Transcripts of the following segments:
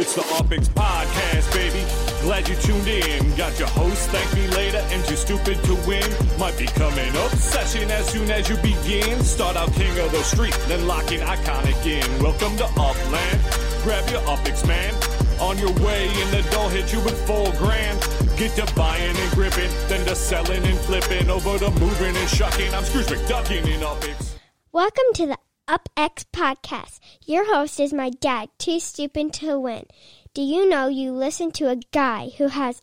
It's the Opix Podcast, baby. Glad you tuned in. Got your host, thank me later, and too stupid to win. Might become an obsession as soon as you begin. Start out king of the street, then lock in iconic in. Welcome to Upland. Grab your Opix, man. On your way, and the dough hit you with full grand. Get to buying and gripping, then to selling and flipping. Over to moving and shucking. I'm Scrooge McDucking in Opix. Welcome to the Podcast. Your host is my dad, too stupid to win. Do you know you listen to a guy who has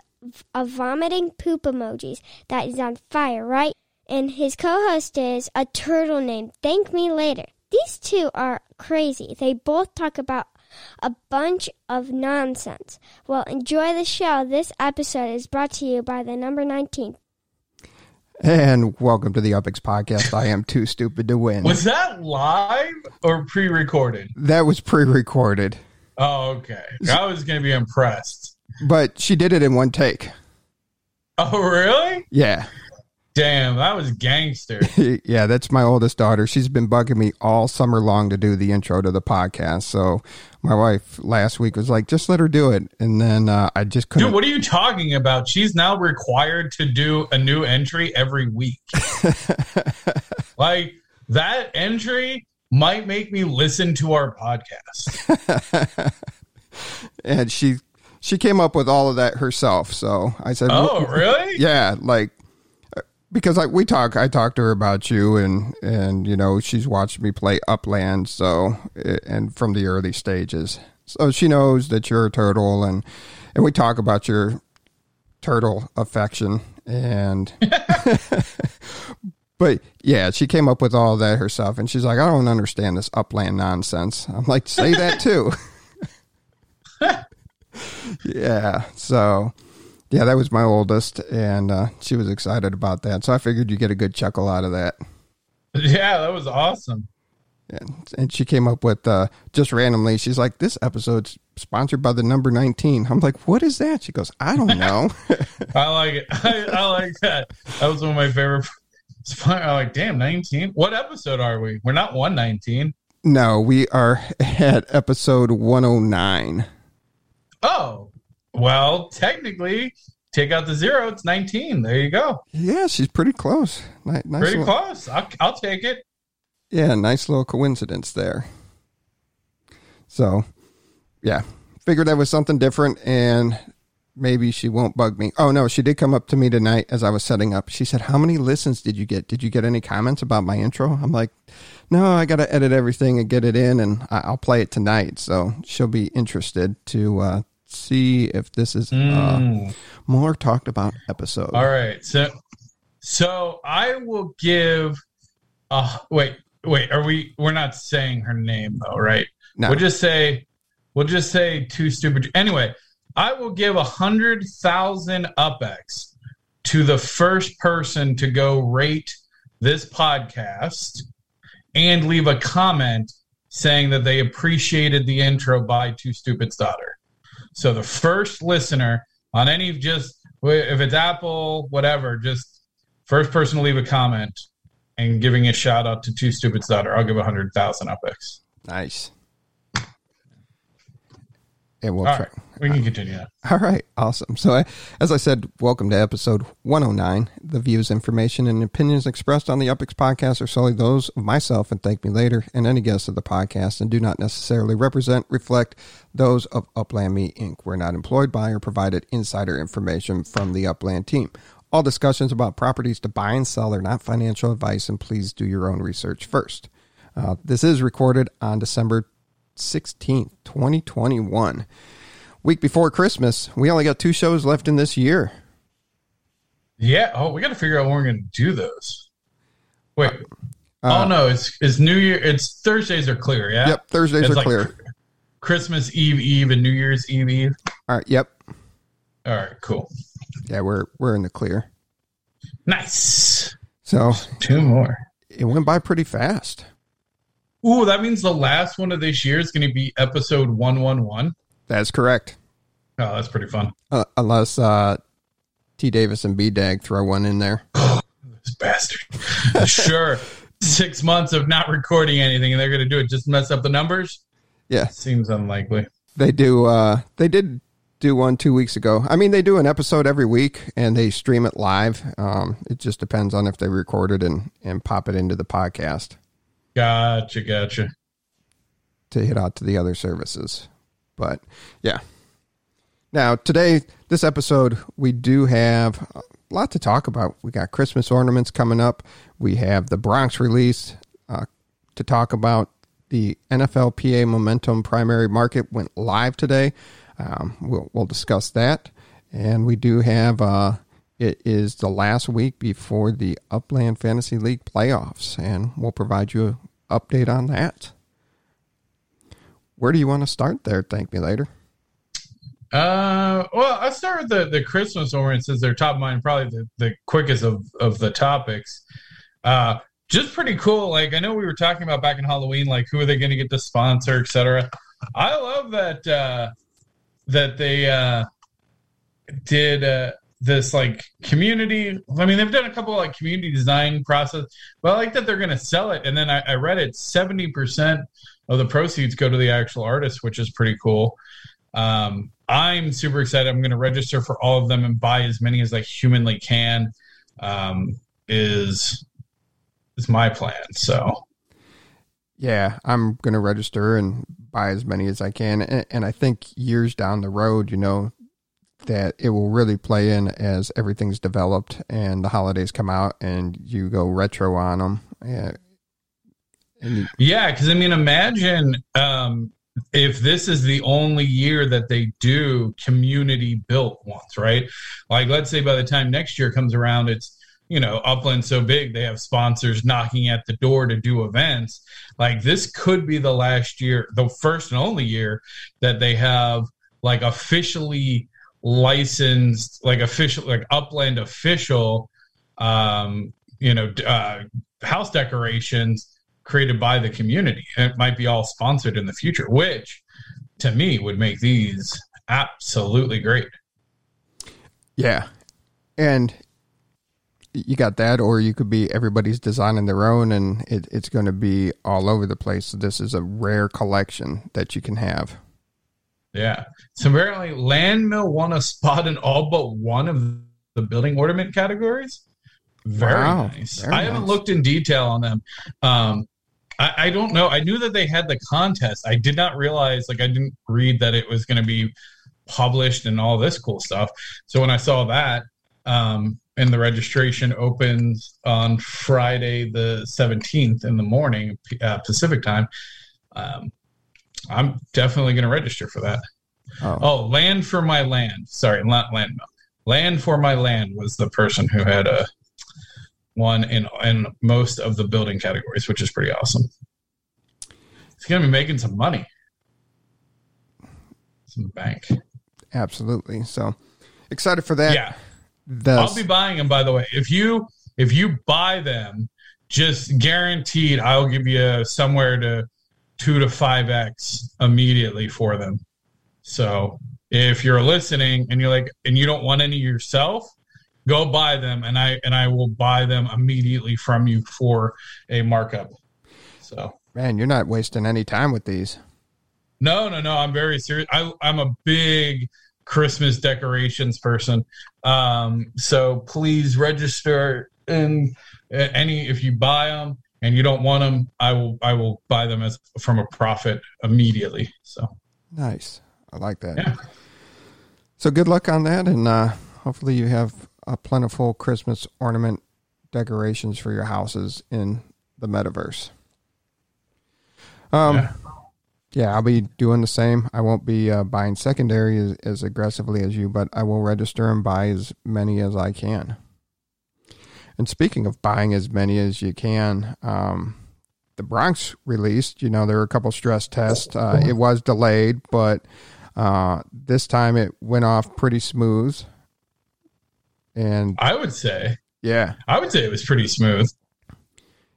a vomiting poop emojis that is on fire, right? And his co-host is a turtle named Thank Me Later. These two are crazy. They both talk about a bunch of nonsense. Well, enjoy the show. This episode is brought to you by the number 19 And welcome to the Upix podcast. I am too stupid to win. Was that live or pre-recorded? That was pre-recorded, Oh, okay. I was going to be impressed. but she did it in one take. Oh, really? Yeah, Damn, that was gangster. yeah. That's my oldest daughter. She's been bugging me all summer long to do the intro to the podcast. So my wife last week was like, "Just let her do it," and then uh, I just couldn't. Dude, what are you talking about? She's now required to do a new entry every week. like that entry might make me listen to our podcast. and she she came up with all of that herself. So I said, Oh, really? Yeah, like because I we talk I talked to her about you and and you know she's watched me play Upland so uh, and from the early stages. So she knows that you're a turtle and and we talk about your turtle affection and but yeah she came up with all that herself and she's like I don't understand this Upland nonsense. I'm like say that too. Yeah so yeah, that was my oldest, and uh, she was excited about that. So I figured you'd get a good chuckle out of that. Yeah, that was awesome. And, and she came up with uh, just randomly. She's like, "This episode's sponsored by the number 19." I'm like, "What is that?" She goes, "I don't know." I like it. I, I like that. That was one of my favorite. I'm like, damn, 19. What episode are we? We're not 119. no, we are at episode 109. Oh, well, technically, take out the zero. It's 19. There you go. Yeah, she's pretty close. Ni- Nice, Pretty little, close. I'll, I'll take it. Yeah, nice little coincidence there. So, yeah, figured that was something different, and maybe she won't bug me. Oh no, she did come up to me tonight as I was setting up. She said, "How many listens did you get? Did you get any comments about my intro?" I'm like, "No, I got to edit everything and get it in, and I- I'll play it tonight." So she'll be interested to uh, see if this is Mm. more talked about episode. All right. So, so I will give. Uh, wait, wait. Are we? We're not saying her name though, right? No. We'll just say. We'll just say too stupid. Anyway, I will give a hundred thousand UpX to the first person to go rate this podcast and leave a comment saying that they appreciated the intro by Too Stupid's daughter. So the first listener on any just if it's Apple, whatever, just first person to leave a comment and giving a shout out to Two Stupid's daughter, I'll give a hundred thousand UpX. Nice. And we'll All try. we can continue that. All right, awesome. So, I- as I said, welcome to episode 109. The views, information, and opinions expressed on the Upix podcast are solely those of myself and Thank Me Later and any guests of the podcast and do not necessarily represent, reflect those of Upland Me Inc. We're not employed by or provided insider information from the Upland team. All discussions about properties to buy and sell are not financial advice, and please do your own research first. Uh, this is recorded on December 16th, 2021 week before Christmas. We only got two shows left in this year. Yeah. Oh, we got to figure out when we're going to do those. Wait. Uh, oh no, it's it's New Year. It's Thursdays are clear. Yeah. Yep, Thursdays It's are like clear. Christmas Eve Eve and New Year's Eve Eve. All right, yep. All right. Cool. Yeah, we're we're in the clear. Nice. So Two more. it went by pretty fast. Ooh, that means the last one of this year is going to be episode one one one. That's correct. Oh, that's pretty fun. Uh, unless uh, T. Davis and B. Dag throw one in there. This bastard. sure. Six months of not recording anything and they're going to do it just mess up the numbers? Yeah. Seems unlikely. they do. Uh, they did do one two weeks ago. I mean, they do an episode every week and they stream it live. Um, it just depends on if they record it and and pop it into the podcast Gotcha, gotcha. to hit out to the other services. But yeah. Now today, this episode, we do have a lot to talk about. We got Christmas ornaments coming up. We have the Bronx release uh, to talk about. The NFLPA Memento primary market went live today. Um, we'll, we'll discuss that. And we do have, uh, it is the last week before the Upland Fantasy League playoffs, and we'll provide you an update on that. Where do you want to start there? Thank me later. Uh, well, I'll start with the, the Christmas ornaments since they're top of mind, probably the, the quickest of, of the topics. Uh, just pretty cool. Like I know we were talking about back in Halloween, like who are they going to get to sponsor, etc. I love that uh, that they uh, did uh, this like community. I mean, they've done a couple of, like community design process, but I like that they're going to sell it. And then I, I read it seventy percent of the proceeds go to the actual artist, which is pretty cool. Um, I'm super excited. I'm going to register for all of them and buy as many as I humanly can. Um, is is my plan. So Yeah, I'm going to register and buy as many as I can. And, and I think years down the road, you know, that it will really play in as everything's developed and the holidays come out and you go retro on them. Yeah. You, yeah, because I mean, imagine um, if this is the only year that they do community built ones, right? Like, let's say by the time next year comes around, it's you know upland so big they have sponsors knocking at the door to do events like this could be the last year the first and only year that they have like officially licensed like official like upland official um you know uh house decorations created by the community and it might be all sponsored in the future which to me would make these absolutely great yeah. And you got that, or you could be everybody's designing their own and it, it's going to be all over the place. So this is a rare collection that you can have. Yeah. So apparently, Landmill won a spot in all but one of the building ornament categories. Very Wow, nice. very I haven't looked in detail on them. Um, I, I don't know. I knew that they had the contest. I did not realize, like, I didn't read that it was going to be published and all this cool stuff. So when I saw that, um, and the registration opens on Friday the 17th in the morning, uh, Pacific time, um, I'm definitely going to register for that. Oh, Oh, land for my land. Sorry, not land. Land for my land was the person who had a one in in most of the building categories, which is pretty awesome. He's gonna be making some money. Some bank. absolutely. So excited for that. Yeah. The, I'll be buying them by the way. If you if you buy them, just guaranteed I'll give you somewhere to two to five X immediately for them. So if you're listening and you're like and you don't want any yourself, go buy them and I and I will buy them immediately from you for a markup. So man, you're not wasting any time with these. no, no, no. I'm very serious. I, I'm a big Christmas decorations person. Um, so please register and uh, any if you buy them and you don't want them, I will I will buy them as from a profit immediately. So Nice. I like that. yeah, So good luck on that, and uh, hopefully you have a plentiful Christmas ornament decorations for your houses in the metaverse. Um, Yeah. yeah, I'll be doing the same. I won't be uh, buying secondary as, as aggressively as you, but I will register and buy as many as I can. And speaking of buying as many as you can, um, the Bronx released. You know, there were a couple stress tests. Uh, it was delayed, but uh, this time it went off pretty smooth. And I would say yeah, I would say it was pretty smooth.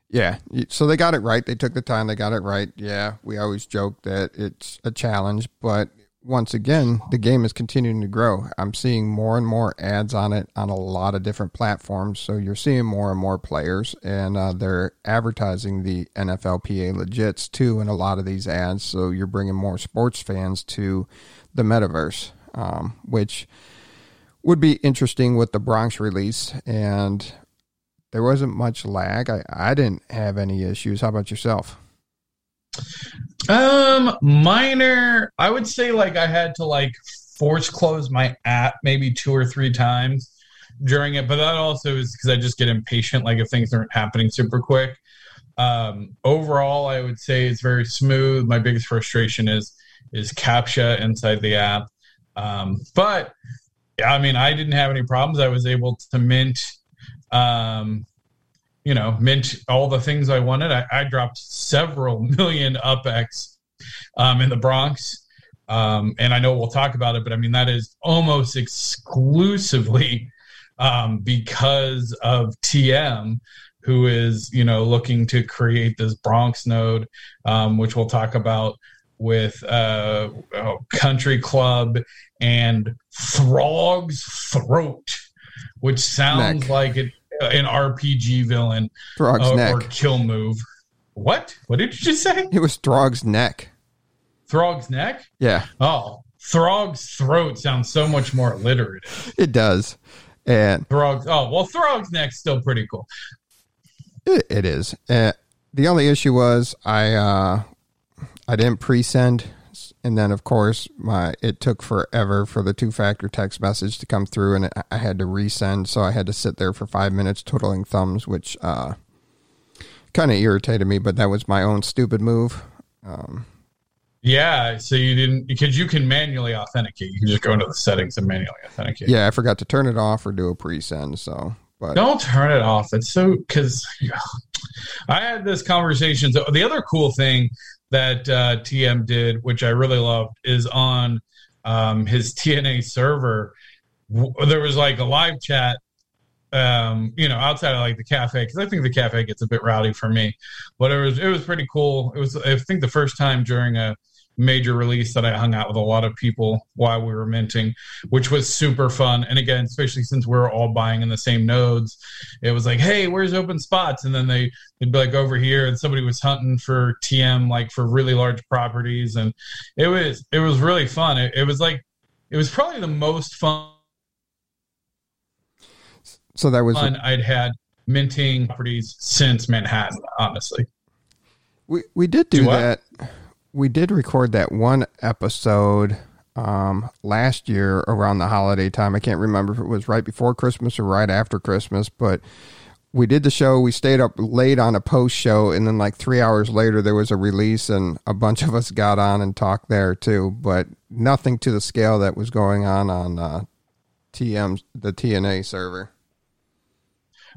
yeah. So they got it right. They took the time. They got it right. Yeah, we always joke that it's a challenge, but once again, the game is continuing to grow. I'm seeing more and more ads on it on a lot of different platforms. So you're seeing more and more players, and uh, they're advertising the NFLPA legits too in a lot of these ads. So you're bringing more sports fans to the metaverse, um, which would be interesting with the Bronx release. And there wasn't much lag. I, I didn't have any issues. How about yourself? Um, minor. I would say like I had to like force close my app maybe two or three times during it, but that also is because I just get impatient. Like if things aren't happening super quick. Um, overall, I would say it's very smooth. My biggest frustration is is captcha inside the app. Um, but yeah, I mean, I didn't have any problems. I was able to mint um, you know, mint all the things I wanted. I, I dropped several million UpX um, in the Bronx. Um, and I know we'll talk about it, but I mean, that is almost exclusively um, because of TM, who is, you know, looking to create this Bronx node, um, which we'll talk about with uh, oh, Country Club and Throg's Throat, which sounds Neck. like it an RPG villain Throg's uh, neck. or kill move. What? What did you just say? It was Throg's neck. Throg's neck? Yeah. Oh, Throg's throat sounds so much more alliterative. It does. And Throg's oh well, Throg's neck's still pretty cool. it, it is. Uh, the only issue was I uh, I didn't pre-send and then of course my it took forever for the two factor text message to come through and I had to resend. So I had to sit there for 5 minutes twiddling thumbs which uh, kind of irritated me but that was my own stupid move. Um, yeah so you didn't because you can manually authenticate. You can just go into the settings and manually authenticate. Yeah I forgot to turn it off or do a pre-send so but don't turn it off. It's so because I had this conversation. So the other cool thing that uh, TM did, which I really loved, is on um, his TNA server. There was like a live chat, um, you know, outside of like the cafe because I think the cafe gets a bit rowdy for me, but it was it was pretty cool. It was I think the first time during a major release that I hung out with a lot of people while we were minting, which was super fun. And again, especially since we are all buying in the same nodes, it was like, hey, where's open spots? And then they they'd be like over here, and somebody was hunting for TM like for really large properties, and it was it was really fun. It, it was like it was probably the most fun. So that was fun a- I'd had minting properties since Manhattan, honestly. We we did do, do that we did record that one episode um, last year around the holiday time. I can't remember if it was right before Christmas or right after Christmas, but we did the show. We stayed up late on a post show, and then like three hours later, there was a release, and a bunch of us got on and talked there too. But nothing to the scale that was going on on uh, TM the TNA server.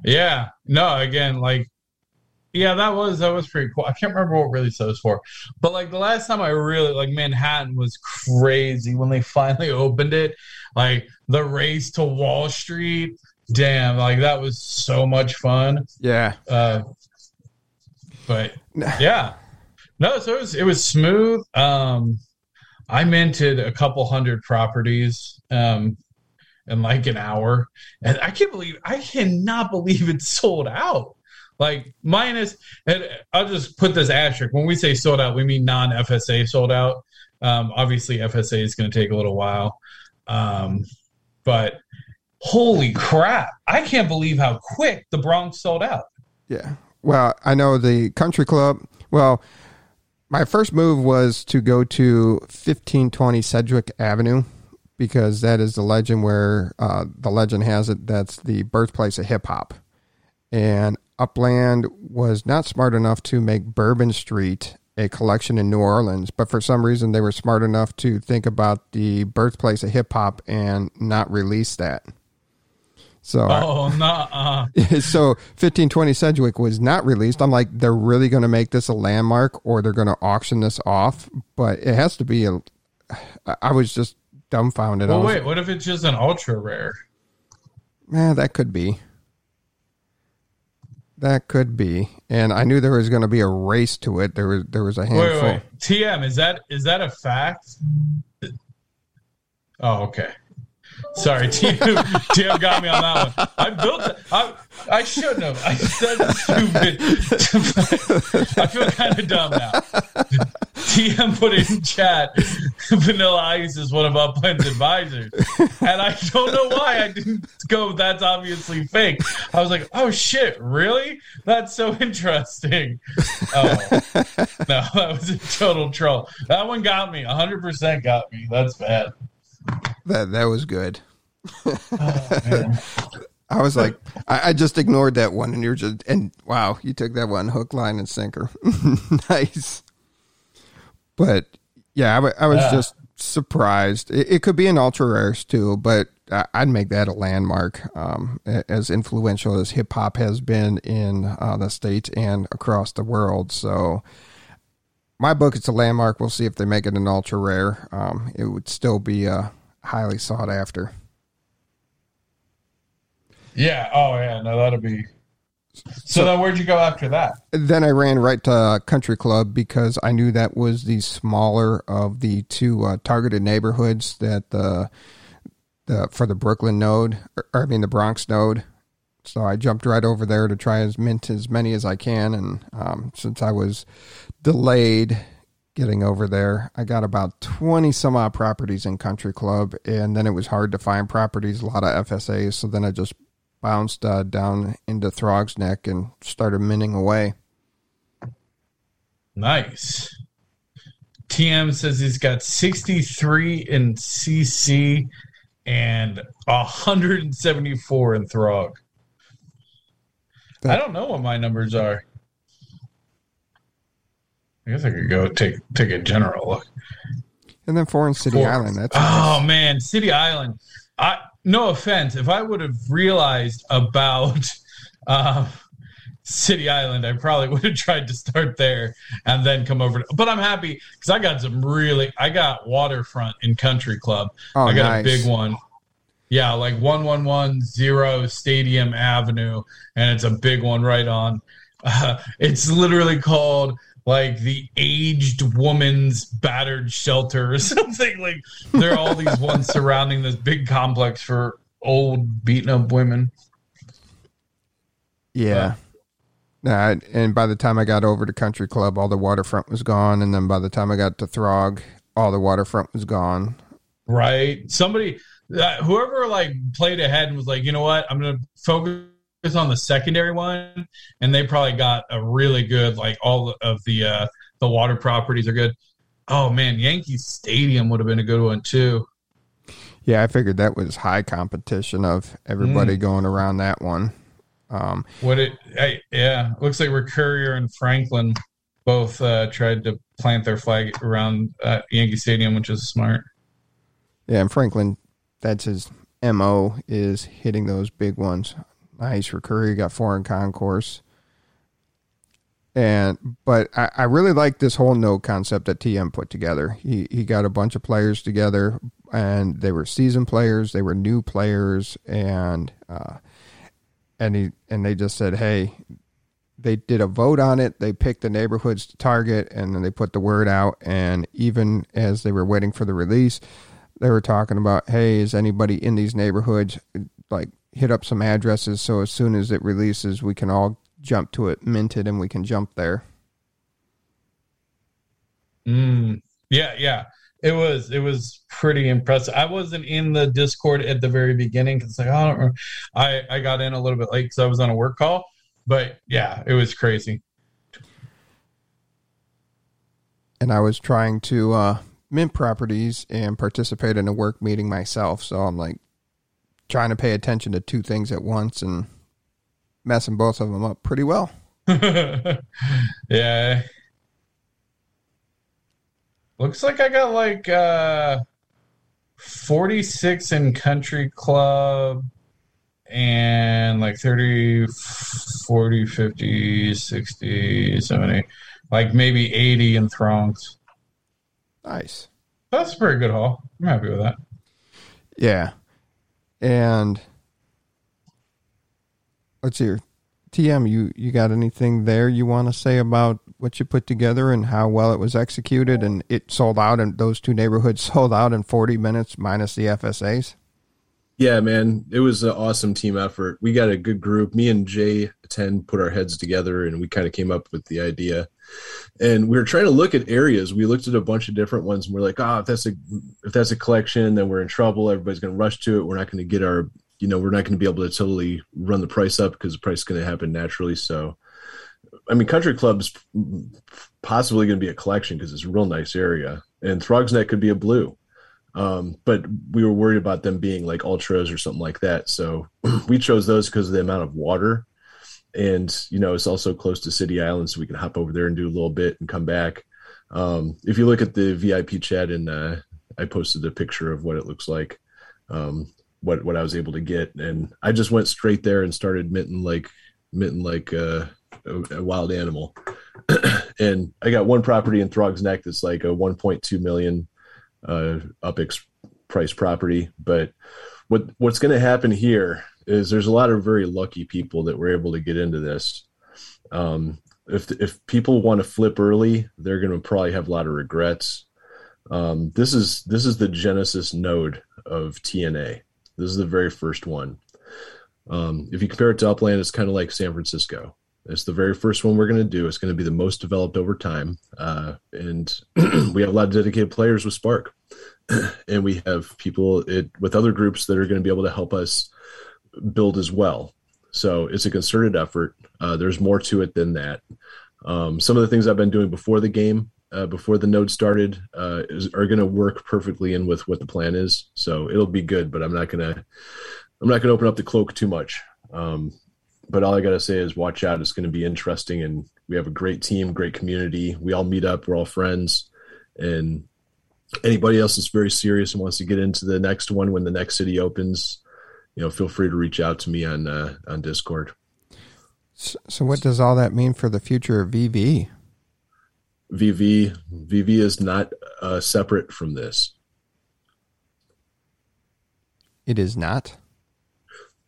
Yeah, no, again, like yeah, that was that was pretty cool. I can't remember what that was for, but like the last time I really like Manhattan was crazy when they finally opened it. Like the race to Wall Street, damn, like that was so much fun. Yeah. Uh, but yeah, no, so it was it was smooth. Um, I minted a couple hundred properties. Um, in like an hour, and I can't believe I cannot believe it sold out. Like minus, and I'll just put this asterisk. When we say sold out, we mean non FSA sold out. Um, obviously, FSA is going to take a little while. Um, but holy crap, I can't believe how quick the Bronx sold out. Yeah. Well, I know the country club. Well, my first move was to go to 1520 Sedgwick Avenue because that is the legend where uh, the legend has it that's the birthplace of hip hop. And Upland was not smart enough to make Bourbon Street a collection in New Orleans, but for some reason they were smart enough to think about the birthplace of hip hop and not release that. So oh no, so 1520 Sedgwick was not released. I'm like, they're really going to make this a landmark, or they're going to auction this off. But it has to be a. I was just dumbfounded. Well, wait, what if it's just an ultra rare? Yeah, that could be. That could be, and I knew there was going to be a race to it. There was there was a handful. Wait, wait, wait. TM is that is that a fact? Oh, okay. Sorry, TM, got me on that one. I built. I, I shouldn't have. I said stupid. I feel kind of dumb now. TM put in chat, Vanilla Ice is one of Upland's advisors. And I don't know why I didn't go, that's obviously fake. I was like, oh shit, really? That's so interesting. Oh, no, that was a total troll. That one got me. 100% got me. That's bad. That that was good. Oh, I was like, I, I just ignored that one, and you're just, and wow, you took that one hook, line, and sinker. nice. But yeah, I was Yeah. just surprised. It, it could be an ultra rares too, but I- I'd make that a landmark. Um, as influential as hip hop has been in uh, the states and across the world, so my book it's a landmark. We'll see if they make it an ultra rare. Um, it would still be uh, highly sought after. Yeah. Oh, yeah. No, that'll be. So, then, where'd you go after that? Then I ran right to Country Club because I knew that was the smaller of the two uh, targeted neighborhoods that the the for the Brooklyn node, or, or I mean the Bronx node. So I jumped right over there to try as mint as many as I can, and um, since I was delayed getting over there, I got about twenty some odd properties in Country Club, and then it was hard to find properties, a lot of FSAs. So then I just bounced uh, down into Throg's Neck and started minting away. Nice. TM says he's got 63 in CC and 174 in Throg. I don't know what my numbers are. I guess I could go take take a general look. And then Foreign City. Island. That's Oh man, City Island. I no offense, if I would have realized about um, City Island, I probably would have tried to start there and then come over. To, but I'm happy because I got some really. I got waterfront in Country Club. Oh, I got nice. a big one. Yeah, like one one one zero Stadium Avenue, and it's a big one right on. Uh, it's literally called like the aged woman's battered shelter or something. Like there are all these ones surrounding this big complex for old beaten up women. yeah. Nah, and by the time I got over to Country Club, all the waterfront was gone. And then by the time I got to Throg, all the waterfront was gone. right? Somebody, uh, whoever like played ahead and was like, you know what, I'm gonna focus on the secondary one, and they probably got a really good like all of the uh the water properties are good. Oh man, Yankee Stadium would have been a good one too. Yeah, I figured that was high competition of everybody going around that one. Um, What it, I, yeah, looks like Recurrier and Franklin both uh, tried to plant their flag around uh, Yankee Stadium, which is smart. yeah, and Franklin, that's his MO is hitting those big ones. Nice. Recurry got foreign concourse. And but I, I really like this whole node concept that TM put together. He he got a bunch of players together and they were seasoned players, they were new players and uh and he and they just said, Hey, they did a vote on it, they picked the neighborhoods to target and then they put the word out and even as they were waiting for the release, they were talking about, Hey, is anybody in these neighborhoods like hit up some addresses so as soon as it releases we can all jump to it minted and we can jump there. Mm, yeah, yeah. It was it was pretty impressive. I wasn't in the Discord at the very beginning because like I don't remember. I I got in a little bit late because I was on a work call. But yeah, it was crazy. And I was trying to uh, mint properties and participate in a work meeting myself. So I'm like trying to pay attention to two things at once and messing both of them up pretty well. yeah. Looks like I got like uh 46 in country club and like 30 40 50 60 70 like maybe 80 in Throgs. Nice. That's a pretty good haul. I'm happy with that. Yeah. And let's see here. TM, you you got anything there you want to say about what you put together and how well it was executed and it sold out and those two neighborhoods sold out in 40 minutes minus the FSAs? Yeah, man, it was an awesome team effort. We got a good group. Me and Jay Ten put our heads together and we kind of came up with the idea. And we were trying to look at areas. We looked at a bunch of different ones and we're like, oh, if that's a if that's a collection, then we're in trouble. Everybody's gonna rush to it. We're not gonna get our you know, we're not gonna be able to totally run the price up because the price is gonna happen naturally. So I mean, Country Club's possibly going to be a collection because it's a real nice area, and Throgs Neck could be a blue. Um, but we were worried about them being like ultras or something like that. So we chose those because of the amount of water. And, you know, it's also close to City Island, so we can hop over there and do a little bit and come back. Um, if you look at the VIP chat, and uh, I posted a picture of what it looks like, um, what what I was able to get, and I just went straight there and started minting like minting like uh, a, a wild animal. and I got one property in Throgs Neck that's like a 1.2 million uh, price property. But what what's going to happen here is there's a lot of very lucky people that were able to get into this. Um, if if people want to flip early, they're going to probably have a lot of regrets. Um, this is this is the genesis node of TNA. This is the very first one. Um, if you compare it to Upland, it's kind of like San Francisco. It's the very first one we're going to do. It's going to be the most developed over time, uh, and we have a lot of dedicated players with Spark, and we have people it, with other groups that are going to be able to help us build as well. So it's a concerted effort. Uh, there's more to it than that. Um, some of the things I've been doing before the game, uh, before the node started, uh, is, are going to work perfectly in with what the plan is. So it'll be good. But I'm not gonna, I'm not gonna open up the cloak too much. Um, but all I got to say is watch out. It's going to be interesting. And we have a great team, great community. We all meet up. We're all friends. And anybody else that's very serious and wants to get into the next one when the next city opens, you know, feel free to reach out to me on, uh, on Discord. So, so what does all that mean for the future of VV? VV, VV is not uh, separate from this. It is not.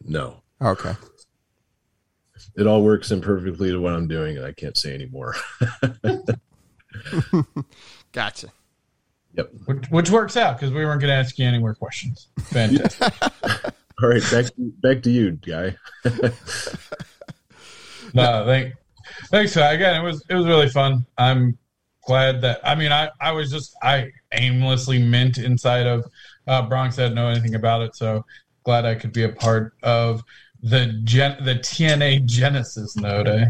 No. Okay it all works in perfectly to what I'm doing, and I can't say anymore. gotcha. Yep. Which, which works out because we weren't going to ask you any more questions. Fantastic. all right, back to, back to you, guy. no, thank, thanks. Again, it was it was really fun. I'm glad that I mean I I was just I aimlessly mint inside of uh, Bronx. I didn't know anything about it, so glad I could be a part of the gen the TNA Genesis node, eh?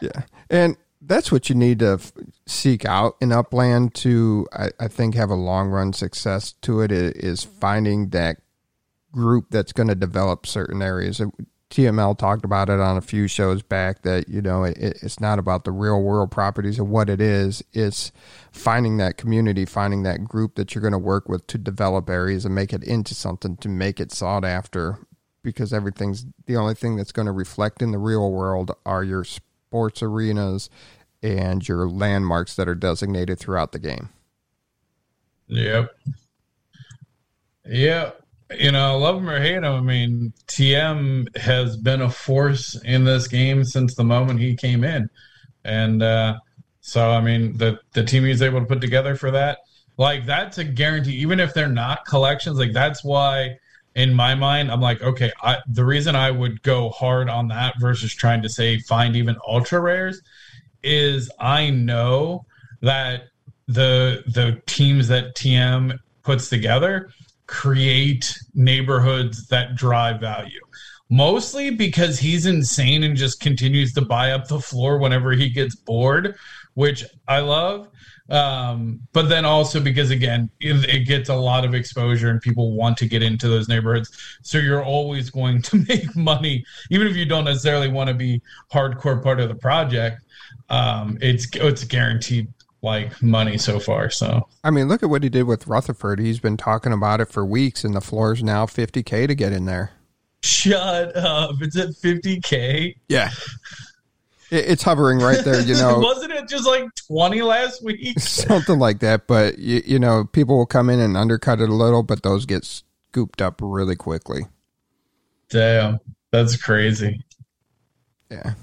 Yeah, and that's what you need to f- seek out in Upland to, I, I think, have a long run success to it. Is finding that group that's going to develop certain areas. TML talked about it on a few shows back that you know it, it's not about the real world properties of what it is. It's finding that community, finding that group that you're going to work with to develop areas and make it into something to make it sought after because everything's the only thing that's going to reflect in the real world are your sports arenas and your landmarks that are designated throughout the game. Yep. Yeah. You know, love him or hate him. I mean, TM has been a force in this game since the moment he came in. And uh, so, I mean, the, the team he's able to put together for that, like, that's a guarantee. Even if they're not collections, like, that's why in my mind, I'm like, okay, I, the reason I would go hard on that versus trying to say find even ultra rares is I know that the the teams that TM puts together create neighborhoods that drive value. Mostly because he's insane and just continues to buy up the floor whenever he gets bored, which I love. Um, but then also because again, it, it, gets a lot of exposure and people want to get into those neighborhoods. So you're always going to make money, even if you don't necessarily want to be hardcore part of the project. Um, it's it's guaranteed like money so far. So I mean, look at what he did with Rutherford. He's been talking about it for weeks, and the floor is now 50k to get in there. Shut up! It's at 50k. Yeah. It's hovering right there, you know. Wasn't it just like 20 last week? Something like that. But, you, you know, people will come in and undercut it a little, but those get scooped up really quickly. Damn. That's crazy. Yeah.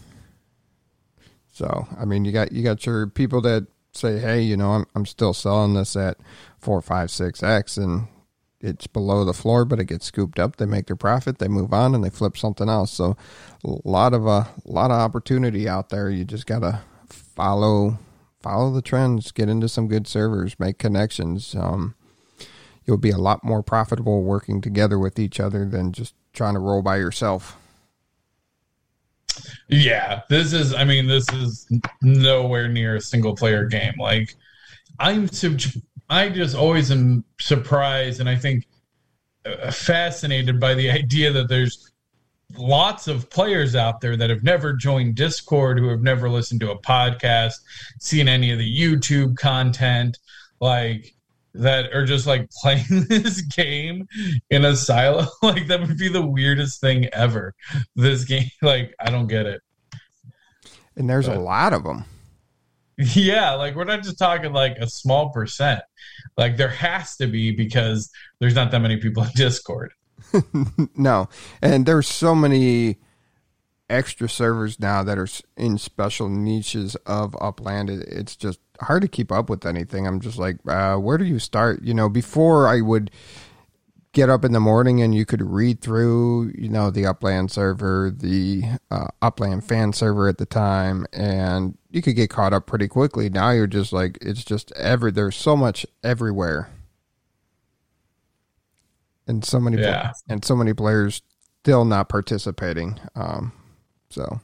So I mean, you got you got your people that say, hey, you know, I'm I'm still selling this at four, five, six x, and it's below the floor, but it gets scooped up. They make their profit, they move on, and they flip something else. So a lot of a uh, lot of opportunity out there. You just gotta follow follow the trends, get into some good servers, make connections. Um, you'll be a lot more profitable working together with each other than just trying to roll by yourself. Yeah, this is. I mean, this is nowhere near a single player game. Like, I'm. I just always am surprised, and I think uh, fascinated by the idea that there's lots of players out there that have never joined Discord, who have never listened to a podcast, seen any of the YouTube content, like that are just like playing this game in a silo. like that would be the weirdest thing ever. This game, like I don't get it. And there's but, a lot of them. Yeah, like we're not just talking like a small percent. Like there has to be because there's not that many people in Discord. no, and there's so many extra servers now that are in special niches of Upland. It's just hard to keep up with anything. I'm just like, uh, where do you start? You know, before I would get up in the morning and you could read through, you know, the Upland server, the uh, Upland fan server at the time, and you could get caught up pretty quickly. Now you're just like, it's just every, there's so much everywhere. And so many, yeah. and so many players still not participating. Um, so,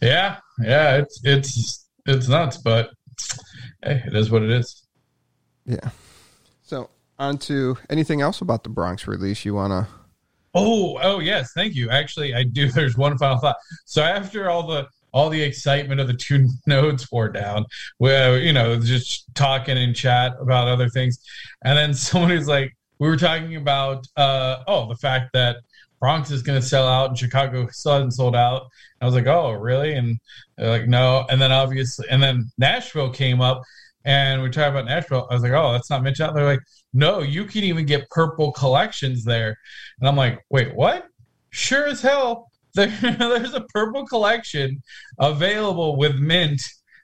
yeah, yeah, it's it's it's nuts, but hey, it is what it is. Yeah. So, on to anything else about the Bronx release you want to? Oh, oh yes, thank you. Actually, I do. There's one final thought. So after all the all the excitement of the two nodes wore down, where you know just talking in chat about other things, and then someone somebody's like, we were talking about uh, oh the fact that Bronx is going to sell out and Chicago still hasn't sold out. And I was like, oh, really? And they're like, no. And then obviously, and then Nashville came up and we talked about Nashville. I was like, oh, that's not mentioned. They're like, no, you can even get purple collections there. And I'm like, wait, what? Sure as hell. There, there's a purple collection available with mint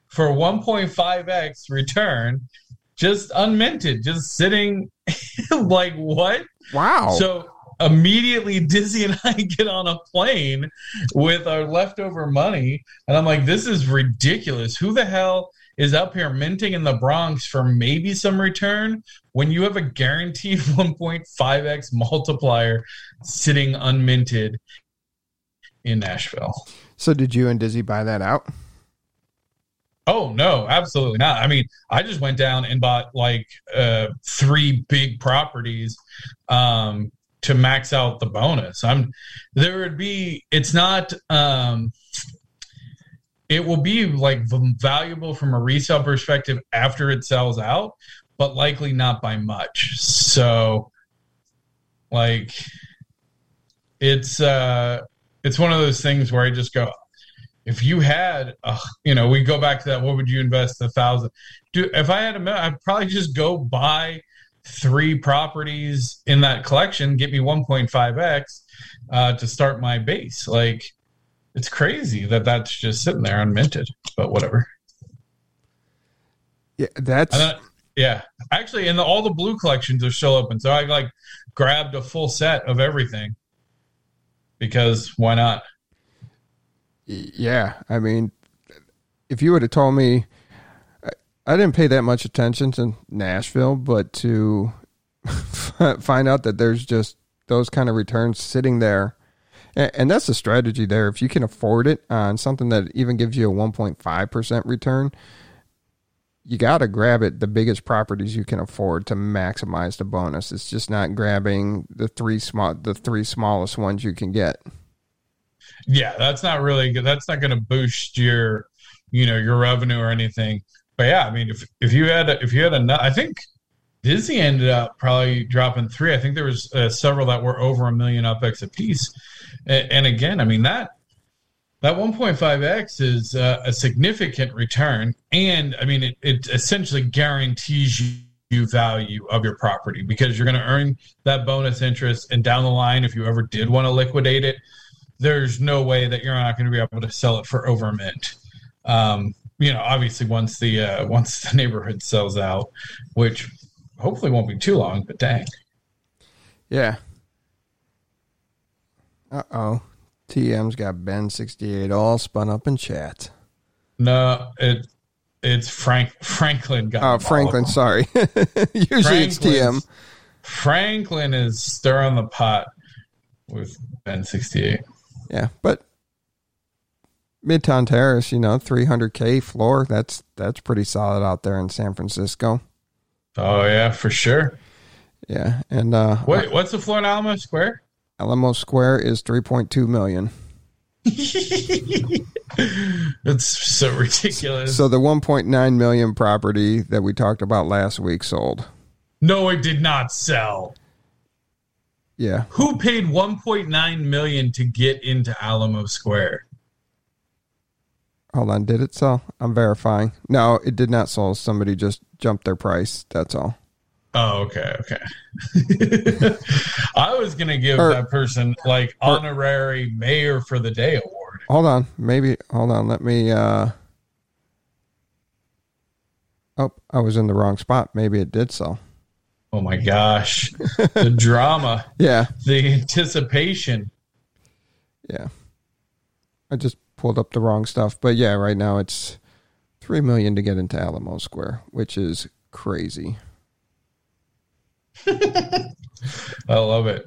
for 1.5x return, just unminted, just sitting like what? Wow. So immediately Dizzy and I get on a plane with our leftover money, and I'm like, this is ridiculous. Who the hell is up here minting in the Bronx for maybe some return when you have a guaranteed 1.5x multiplier sitting unminted in Nashville? So, did you and Dizzy buy that out? Oh no, absolutely not. I mean, I just went down and bought like uh, three big properties um, to max out the bonus. I'm there would be it's not um it will be like valuable from a resale perspective after it sells out, but likely not by much. So like it's uh it's one of those things where I just go if you had uh, you know we go back to that what would you invest a thousand do if i had a million i'd probably just go buy three properties in that collection get me 1.5x uh, to start my base. Like, it's crazy that that's just sitting there unminted, but whatever. Yeah, that's. Yeah, actually, and the, all the blue collections are still open. So I like grabbed a full set of everything because why not? Yeah, I mean, if you would have told me I didn't pay that much attention to Nashville, but to find out that there's just those kind of returns sitting there. And that's the strategy there. If you can afford it on something that even gives you a 1.5% return, you got to grab it the biggest properties you can afford to maximize the bonus. It's just not grabbing the three small the three smallest ones you can get. Yeah, that's not really good. That's not going to boost your, you know, your revenue or anything but yeah, I mean, if if you had if you had a, I think Dizzy ended up probably dropping three. I think there was uh, several that were over a million upx a piece. And, and again, I mean that that 1.5x is uh, a significant return, and I mean it, it essentially guarantees you value of your property because you're going to earn that bonus interest, and down the line, if you ever did want to liquidate it, there's no way that you're not going to be able to sell it for over mint. Um, you know, obviously once the uh, once the neighborhood sells out, which hopefully won't be too long, but dang. Yeah. Uh oh. TM's got Ben sixty eight all spun up in chat. No, it it's Frank Franklin got Oh. Franklin, sorry. Usually it's TM. Franklin is stirring the pot with Ben sixty eight. Yeah, but Midtown Terrace, you know, 300k floor, that's that's pretty solid out there in San Francisco. Oh yeah, for sure. Yeah, and uh Wait, what's the floor in Alamo Square? Alamo Square is 3.2 million. It's so ridiculous. So the 1.9 million property that we talked about last week sold. no, it did not sell. Yeah. Who paid 1.9 million to get into Alamo Square? Hold on, did it sell? I'm verifying. No, it did not sell. Somebody just jumped their price. That's all. Oh, okay, okay. I was gonna give Or- that person like honorary mayor for the day award. Hold on. Maybe hold on. Let me uh Oh, I was in the wrong spot. Maybe it did sell. Oh my gosh, the drama, Yeah. the anticipation. Yeah. I just pulled up the wrong stuff. But yeah, right now it's three million to get into Alamo Square, which is crazy. I love it,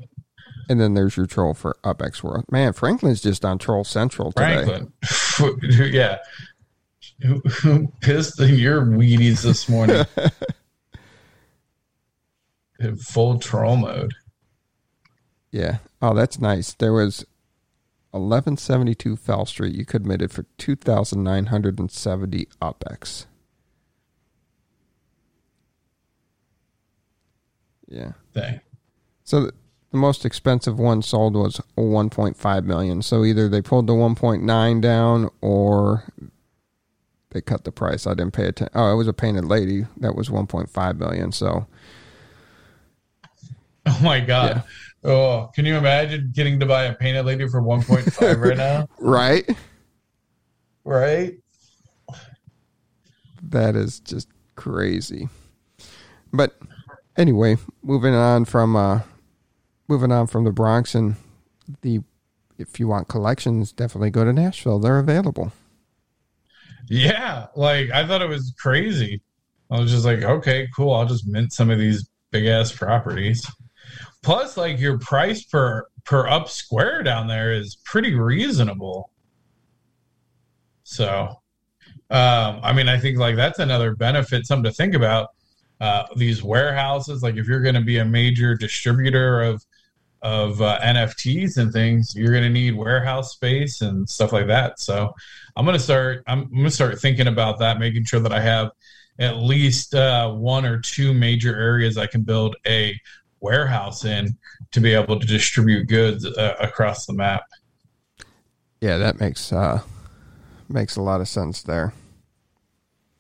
And then there's your troll for UpX World. Man, Franklin's just on Troll Central today. Franklin. yeah, who, who pissed in your Wheaties this morning? In full troll mode. Yeah. Oh, that's nice. There was 1172 Fell Street. You it for 2,970 UpX. Yeah. Thing. So the, the most expensive one sold was 1.5 million. So either they pulled the 1.9 down or they cut the price. I didn't pay attention. Oh, it was a painted lady that was 1.5 million. So Oh my god. Oh, can you imagine getting to buy a painted lady for 1.5 right now? right, Right? that is just crazy. But anyway, moving on from uh, moving on from the Bronx and the if you want collections, definitely go to Nashville. They're available. Yeah. Like I thought it was crazy. I was just like, okay, cool. I'll just mint some of these big ass properties. Plus, like your price per per up square down there is pretty reasonable. So, um, I mean, I think like that's another benefit, something to think about. Uh, these warehouses, like if you're going to be a major distributor of of uh, NFTs and things, you're going to need warehouse space and stuff like that. So, I'm going to start. I'm, I'm going to start thinking about that, making sure that I have at least uh, one or two major areas I can build a warehouse in to be able to distribute goods uh, across the map. Yeah, that makes uh, makes a lot of sense there.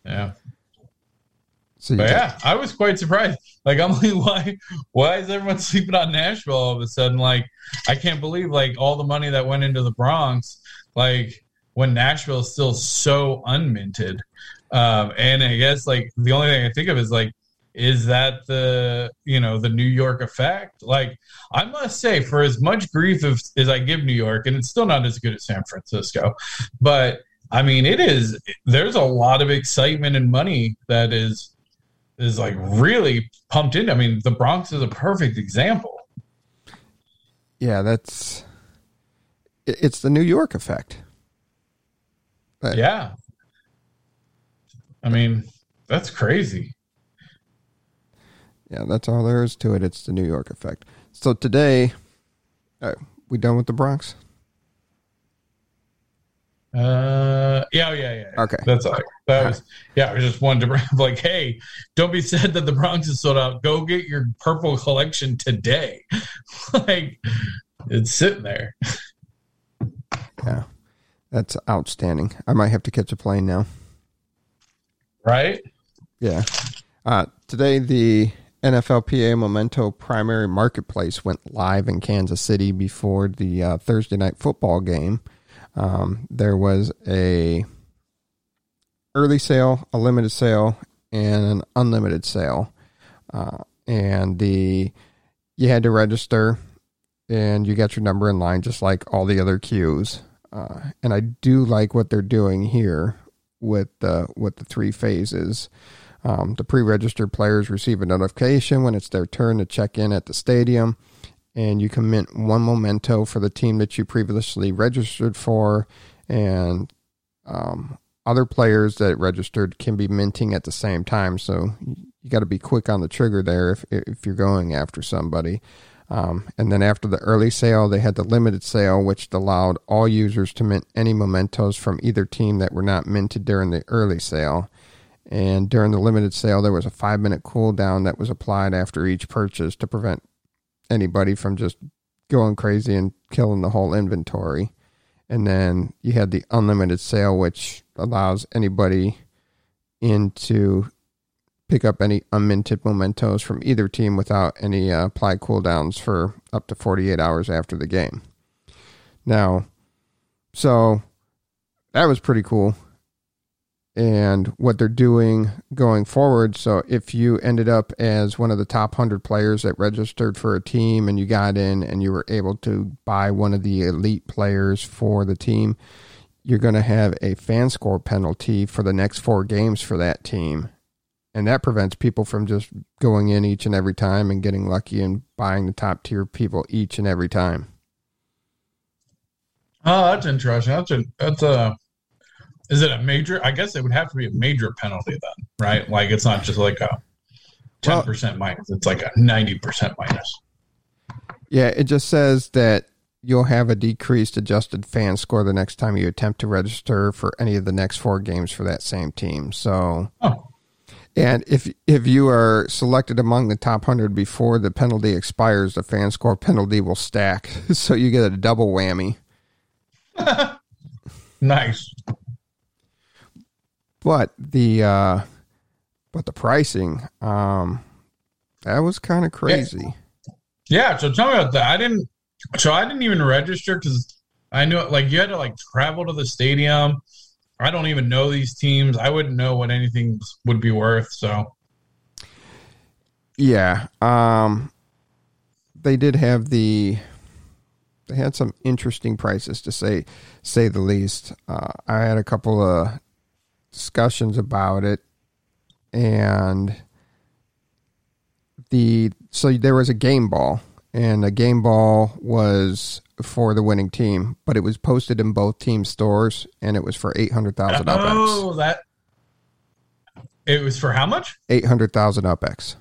Yeah. So But yeah, I was quite surprised. Like I'm like, why why is everyone sleeping on Nashville all of a sudden? Like I can't believe like all the money that went into the Bronx, like when Nashville is still so unminted. Um, and I guess like the only thing I think of is like, is that the you know the New York effect? Like I must say, for as much grief as, as I give New York, and it's still not as good as San Francisco, but I mean it is. There's a lot of excitement and money that is is like really pumped in. I mean, the Bronx is a perfect example. yeah, that's it's the New York effect. But- Yeah. I mean, that's crazy. Yeah, that's all there is to it. It's the New York effect. So today, uh, we done with the Bronx? Uh, yeah, yeah, yeah. yeah. Okay. That's all. That was, yeah, I just wanted to bring up, like, hey, don't be sad that the Bronx is sold out. Go get your purple collection today. like, it's sitting there. Yeah, that's outstanding. I might have to catch a plane now. Right? Yeah. Uh, today, the NFLPA Memento Primary Marketplace went live in Kansas City before the uh, Thursday night football game. Um, there was a early sale, a limited sale, and an unlimited sale. Uh, and the you had to register, and you got your number in line just like all the other queues. Uh, and I do like what they're doing here with the with the three phases. Um, the pre-registered players receive a notification when it's their turn to check in at the stadium, and you can mint one memento for the team that you previously registered for, and um, other players that registered can be minting at the same time. So you got to be quick on the trigger there if if you're going after somebody. Um, and then after the early sale, they had the limited sale, which allowed all users to mint any mementos from either team that were not minted during the early sale. And during the limited sale, there was a five minute cooldown that was applied after each purchase to prevent anybody from just going crazy and killing the whole inventory. And then you had the unlimited sale, which allows anybody in to pick up any unminted mementos from either team without any uh, applied cooldowns for up to 48 hours after the game. Now, so that was pretty cool. And what they're doing going forward. So, if you ended up as one of the top 100 players that registered for a team and you got in and you were able to buy one of the elite players for the team, you're going to have a fan score penalty for the next four games for that team and that prevents people from just going in each and every time and getting lucky and buying the top tier people each and every time. Oh, that's interesting. That's a that's a is it a major? I guess it would have to be a major penalty then, right? Like it's not just like a ten percent well, minus; it's like a ninety percent minus. Yeah, it just says that you'll have a decreased adjusted fan score the next time you attempt to register for any of the next four games for that same team. So, oh. And if if you are selected among the top hundred before the penalty expires, the fan score penalty will stack, so you get a double whammy. nice. But the uh, but the pricing, um, that was kind of crazy. Yeah. yeah. So tell me about that. I didn't. So I didn't even register because I knew like you had to like travel to the stadium I don't even know these teams. I wouldn't know what anything would be worth. So, yeah, um, they did have the they had some interesting prices to say say the least. Uh, I had a couple of discussions about it, and the so there was a game ball, and a game ball was for the winning team, but it was posted in both team stores, and it was for eight hundred thousand UpX. Oh, that it was for how much? Eight hundred thousand UpX.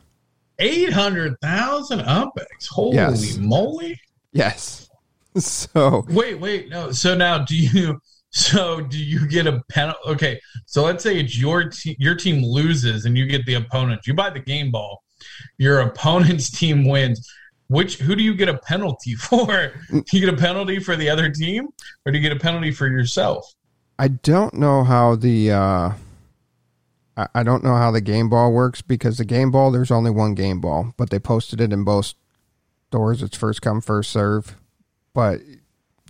Eight hundred thousand UpX. Holy yes. moly! Yes. So wait, wait, no. So now, do you? So do you get a penalty? Okay, so let's say it's your team. Your team loses, and you get the opponent. You buy the game ball. Your opponent's team wins which who do you get a penalty for? do you get a penalty for the other team, or do you get a penalty for yourself? I don't know how the uh, I, I don't know how the game ball works because the game ball there's only one game ball, but they posted it in both stores. It's first come first serve, but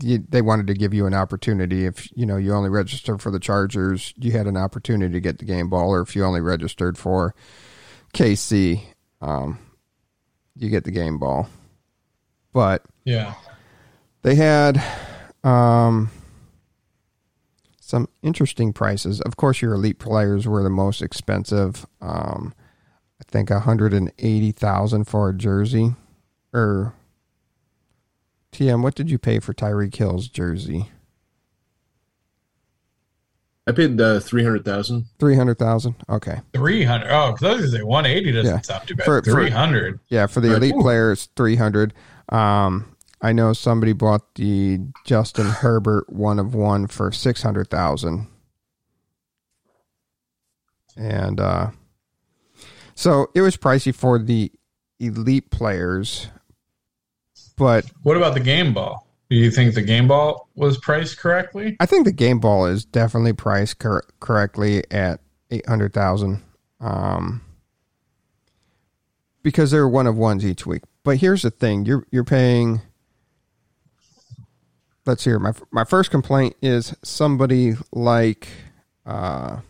you, they wanted to give you an opportunity if you know you only registered for the Chargers, you had an opportunity to get the game ball, or if you only registered for KC. Um, you get the game ball. But yeah, they had um, some interesting prices. Of course, your elite players were the most expensive. Um, I think a hundred and eighty thousand for a jersey. Or TM, what did you pay for Tyreek Hill's jersey? I paid uh, three hundred thousand. Three hundred thousand. Okay. Three hundred. Oh, because I was gonna say one eighty doesn't yeah. sound too bad. For, three hundred. Yeah, for the elite Ooh. players, three hundred. Um, I know somebody bought the Justin Herbert one of one for six hundred thousand, and uh, so it was pricey for the elite players. But what about the game ball? Do you think the game ball was priced correctly? I think the game ball is definitely priced cor- correctly at eight hundred thousand. Um, because they're one of ones each week. But here's the thing: you're you're paying. Let's hear my my first complaint is somebody like. Uh,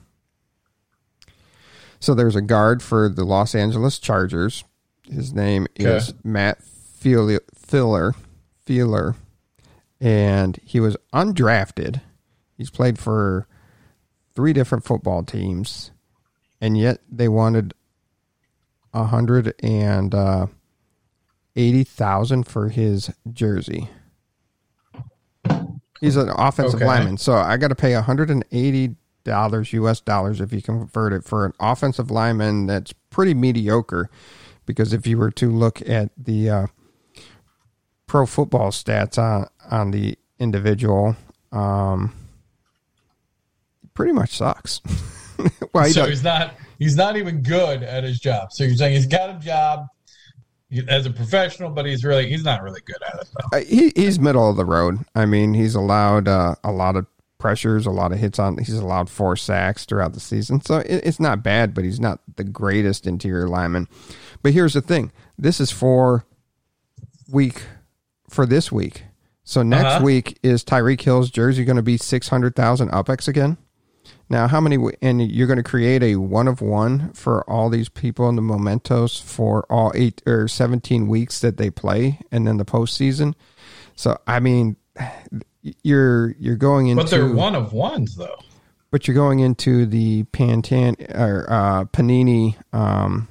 so there's a guard for the Los Angeles Chargers. His name Okay. is Matt Feiler, Feiler, Feiler, and he was undrafted. He's played for three different football teams, and yet they wanted a hundred and uh, eighty thousand for his jersey. He's an offensive Okay. lineman, so I got to pay hundred and eighty dollars U.S. dollars if you convert it for an offensive lineman that's pretty mediocre. Because if you were to look at the uh, pro football stats on on the individual, um, pretty much sucks. well, he so does- he's not he's not even good at his job. So you're saying he's got a job as a professional, but he's really he's not really good at it though. Uh, he he's middle of the road. I mean, he's allowed uh, a lot of pressures, a lot of hits on. He's allowed four sacks throughout the season, so it, it's not bad. But he's not the greatest interior lineman. But here's the thing: this is for week for this week. So next Uh-huh. week is Tyreek Hill's jersey going to be six hundred thousand UpX again? Now, how many? And you're going to create a one of one for all these people in the mementos for all eight or seventeen weeks that they play, and then the postseason. So, I mean, you're you're going into, But they're one of ones though. but you're going into the Pantan or uh, Panini um,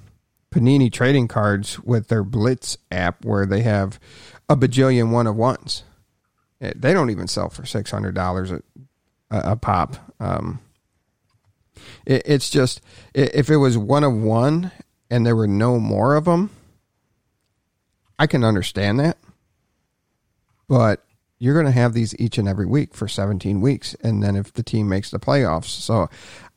Panini trading cards with their Blitz app, where they have a bajillion one of ones. Eh, They don't even sell for six hundred dollars a, pop. Um, it, it's just if it was one of one and there were no more of them, I can understand that. But you're going to have these each and every week for 17 weeks, and then if the team makes the playoffs, so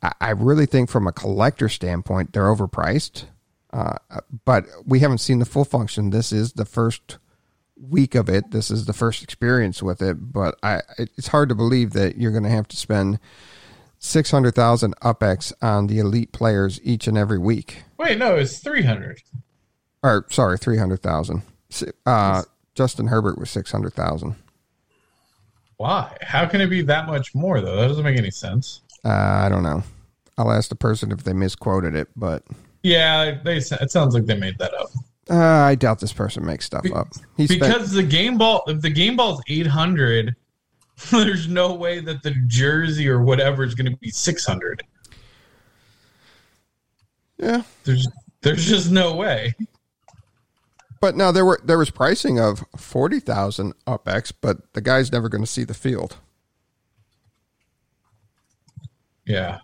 I, I really think from a collector standpoint they're overpriced. Uh, but we haven't seen the full function. This is the first week of it. This is the first experience with it. But I, it's hard to believe that you're going to have to spend six hundred thousand UpX on the elite players each and every week. Wait, no, it's three hundred. Or sorry, three hundred thousand. Uh, Justin Herbert was six hundred thousand. Why? How can it be that much more though? That doesn't make any sense. Uh, I don't know. I'll ask the person if they misquoted it, but Yeah, they. It sounds like they made that up. Uh, I doubt this person makes stuff Be- up. He spent, because the game ball if the game ball is 800 there's no way that the jersey or whatever is going to be 600 yeah, there's there's just no way but now there were there was pricing of forty thousand UpX, but the guy's never going to see the field. yeah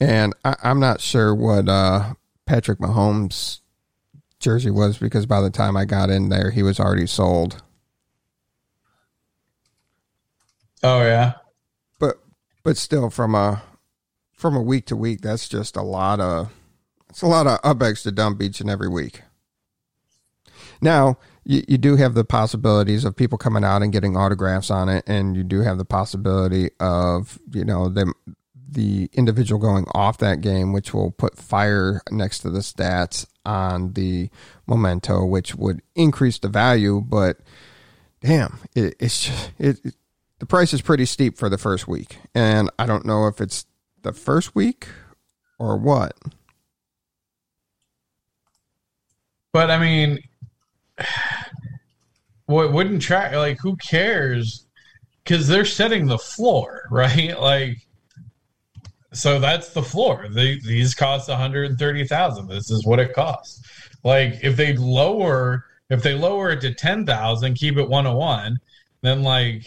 And I, I'm not sure what uh, Patrick Mahomes' jersey was because by the time I got in there, he was already sold. oh yeah But but still, from a from a week to week, that's just a lot of it's a lot of UpX to dump each and every week. Now you, you do have the possibilities of people coming out and getting autographs on it, and you do have the possibility of you know them the individual going off that game, which will put fire next to the stats on the memento, which would increase the value. But damn, it, it's just, it, it- the price is pretty steep for the first week, and I don't know if it's the first week or what. but i mean what wouldn't track like who cares because they're setting the floor right like so that's the floor. They, these cost 130000 this is what it costs. Like if they lower if they lower it to 10000 keep it 101 then like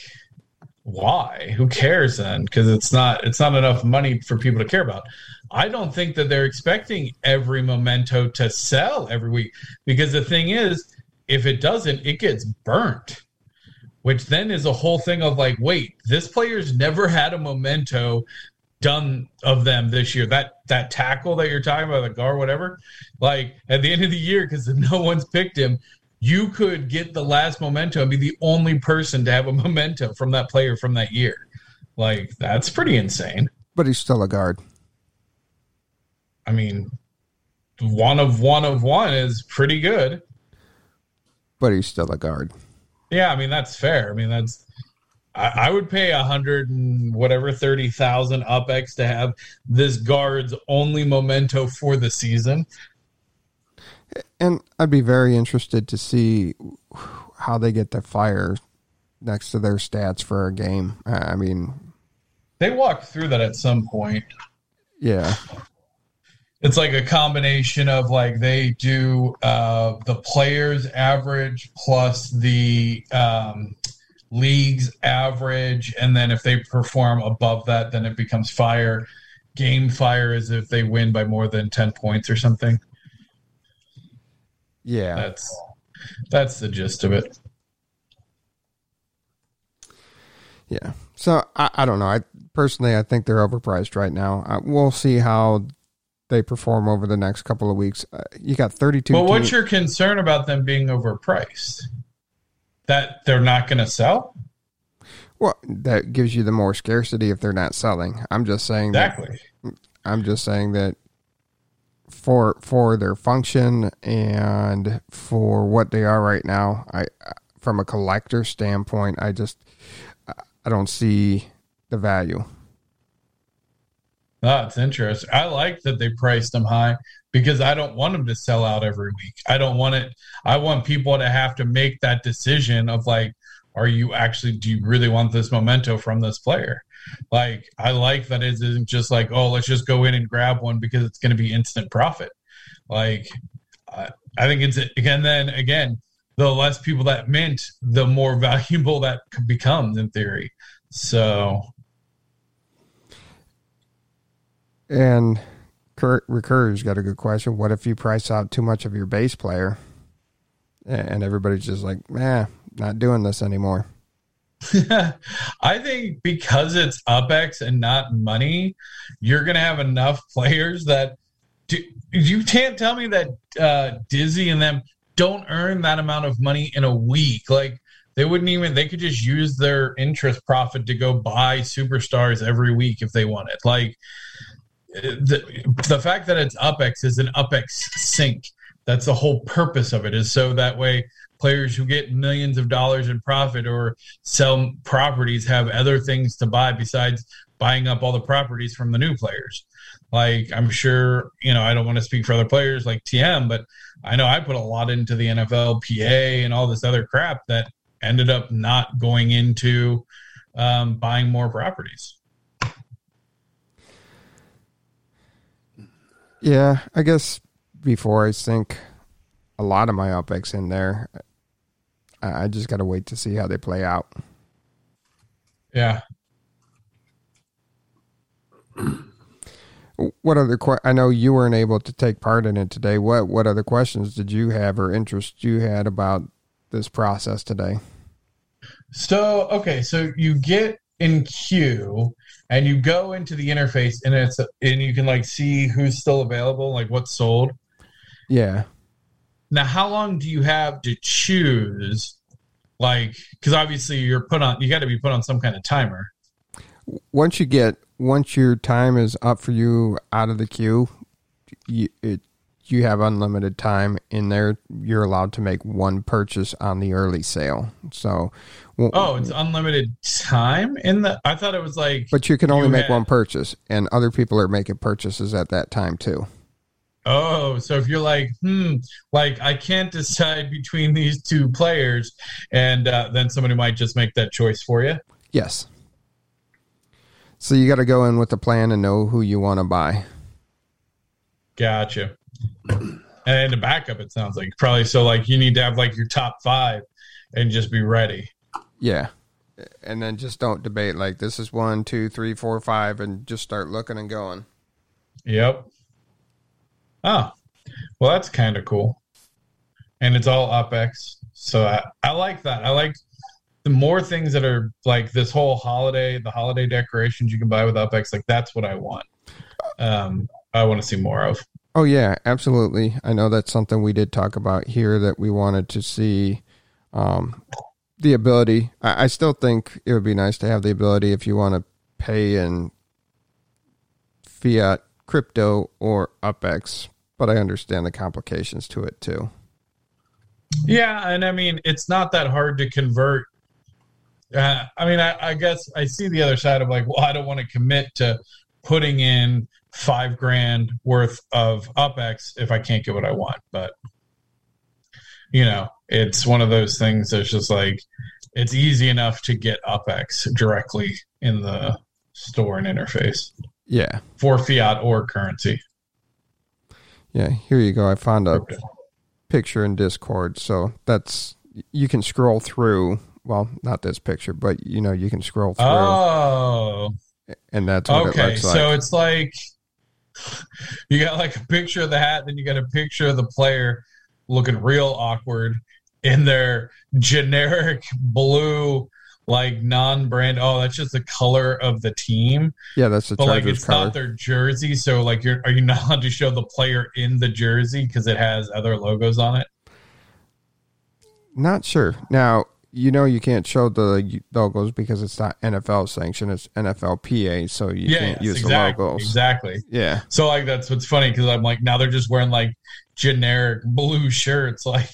why? Who cares then? Because it's not it's not enough money for people to care about. I don't think that they're expecting every memento to sell every week because the thing is if it doesn't it gets burnt which then is a whole thing of like wait this player's never had a memento done of them this year that that tackle that you're talking about the guard whatever like at the end of the year because no one's picked him you could get the last memento and be the only person to have a memento from that player from that year like that's pretty insane But he's still a guard. i mean one of one of one is pretty good. But he's still a guard. Yeah, I mean that's fair. I mean that's I, I would pay a hundred and whatever thirty thousand UpX to have this guard's only memento for the season. And I'd be very interested to see how they get the fire next to their stats for a game. I mean, they walk through that at some point. Yeah. It's like a combination of like they do uh, the players average plus the um, league's average, and then if they perform above that, then it becomes fire. Game fire is if they win by more than ten points or something. Yeah, that's that's the gist of it. Yeah. So I, I don't know. I personally I think they're overpriced right now. Uh, we'll see how they perform over the next couple of weeks. Uh, you got 32 Well, what's your concern about them being overpriced? That they're not going to sell? Well, that gives you the more scarcity if they're not selling. I'm just saying Exactly. That, I'm just saying that for for their function and for what they are right now, I from a collector standpoint, I just I don't see the value. Ah, That's interesting. I like that they priced them high because I don't want them to sell out every week. I don't want it. I want people to have to make that decision of like, are you actually, do you really want this memento from this player? Like, I like that it isn't just like, oh, let's just go in and grab one because it's going to be instant profit. Like, I, I think it's, again, then again, the less people that mint, the more valuable that becomes in theory. So, and Kurt Recur's got a good question. What if you price out too much of your base player, and everybody's just like, "Man, not doing this anymore." I think because it's UpX and not money, you're going to have enough players that do, you can't tell me that uh, Dizzy and them don't earn that amount of money in a week. Like they wouldn't even they could just use their interest profit to go buy superstars every week if they wanted. Like the the fact that it's UpX is an UpX sink. That's the whole purpose of it is so that way players who get millions of dollars in profit or sell properties have other things to buy besides buying up all the properties from the new players. Like I'm sure, you know, I don't want to speak for other players like TM, but I know I put a lot into the NFL PA and all this other crap that ended up not going into um, buying more properties. Yeah, I guess before I sink a lot of my UpX in there, I just got to wait to see how they play out. Yeah. What other? Que- I know you weren't able to take part in it today. What What other questions did you have or interest you had about this process today? So okay, so you get in queue and you go into the interface and it's and you can like see who's still available, like what's sold. Yeah. Now, how long do you have to choose? Like, because obviously you're put on, you got to be put on some kind of timer. Once you get once your time is up for you out of the queue, you it you have unlimited time in there. You're allowed to make one purchase on the early sale. So, oh, it's unlimited time in the. I thought it was like, but you can only you make had, one purchase, and other people are making purchases at that time too. Oh, so if you're like, hmm, like I can't decide between these two players, and uh, then somebody might just make that choice for you. Yes. So you got to go in with a plan and know who you want to buy. Gotcha. And the backup, it sounds like probably so. Like you need to have like your top five and just be ready. Yeah, and then just don't debate like this is one, two, three, four, five, and just start looking and going. Yep. Oh, well, that's kind of cool. And it's all UpX. So I, I like that. I like the more things that are like this whole holiday, the holiday decorations you can buy with UpX. Like that's what I want. Um, I want to see more of. Oh yeah, absolutely. I know that's something we did talk about here that we wanted to see um, the ability. I, I, still think it would be nice to have the ability if you want to pay in fiat, crypto, or UpX but I understand the complications to it too. Yeah, and I mean it's not that hard to convert. Uh, I mean, I, I guess I see the other side of like, well, I don't want to commit to putting in five grand worth of UpX if I can't get what I want. But you know, it's one of those things that's just like it's easy enough to get UpX directly in the store and interface Yeah. for fiat or currency. Yeah. Here you go. I found a picture in Discord. So that's, you can scroll through. Well, not this picture, but you know, you can scroll through Oh, and that's what it okay. looks like. So it's like you got like a picture of the hat, then you got a picture of the player looking real awkward in their generic blue, like non-brand. Oh, that's just the color of the team, yeah, that's the but like it's color. not their jersey. So like, you're are you not allowed to show the player in the jersey because it has other logos on it? Not sure. Now, you know you can't show the logos because it's not NFL sanctioned. It's NFLPA, so you yeah, can't yes, use exactly, the logos. exactly. Yeah. So like that's what's funny because I'm like now they're just wearing like generic blue shirts, like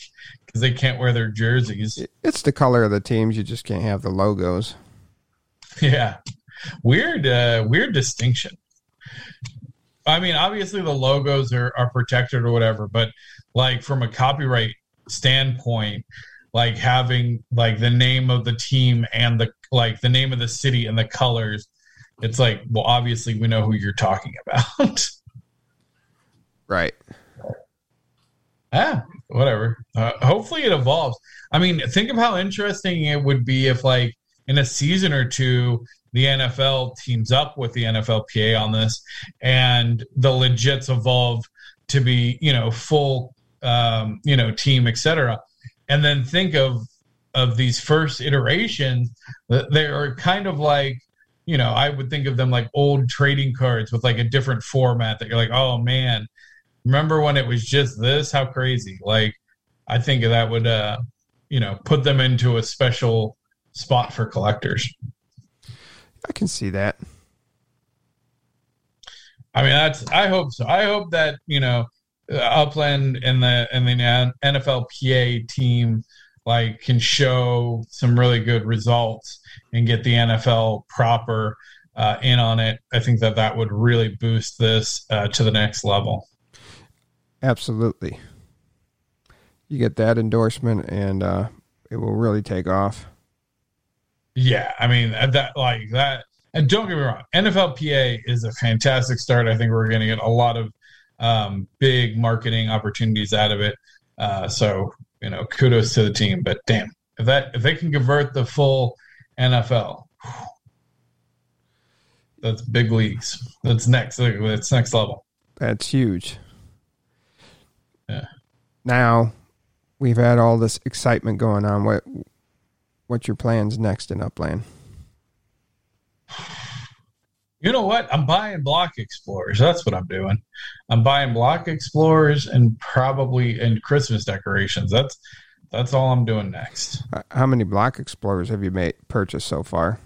because they can't wear their jerseys. It's the color of the teams. You just can't have the logos. Yeah, weird, uh, weird distinction. I mean, obviously the logos are are protected or whatever, but like from a copyright standpoint, like having like the name of the team and the like the name of the city and the colors, it's like well, obviously we know who you're talking about. Right. yeah whatever. Uh, hopefully it evolves. I mean, think of how interesting it would be if, like, in a season or two, the NFL teams up with the NFLPA on this, and the legits evolve to be, you know, full, um, you know, team, etc. And then think of of these first iterations they are kind of like you know i would think of them like old trading cards with like a different format that you're like oh man remember when it was just this? How crazy. Like i think that would uh you know put them into a special spot for collectors. I can see that. i mean that's i hope so. I hope that you know upland and the and the nflpa team like can show some really good results and get the nfl proper uh, in on it i think that that would really boost this uh, to the next level Absolutely. You get that endorsement, and uh, it will really take off. Yeah, I mean that like that. And don't get me wrong, NFLPA is a fantastic start. I think we're going to get a lot of um, big marketing opportunities out of it. Uh, so you know, kudos to the team. But damn, if that if they can convert the full NFL, that's big leagues. That's next. That's next level. That's huge. Yeah. Now, we've had all this excitement going on. What what's your plans next in Upland? You know what? I'm buying block explorers. That's what I'm doing. I'm buying block explorers and probably and Christmas decorations. That's that's all I'm doing next. Uh, How many block explorers have you made purchased so far?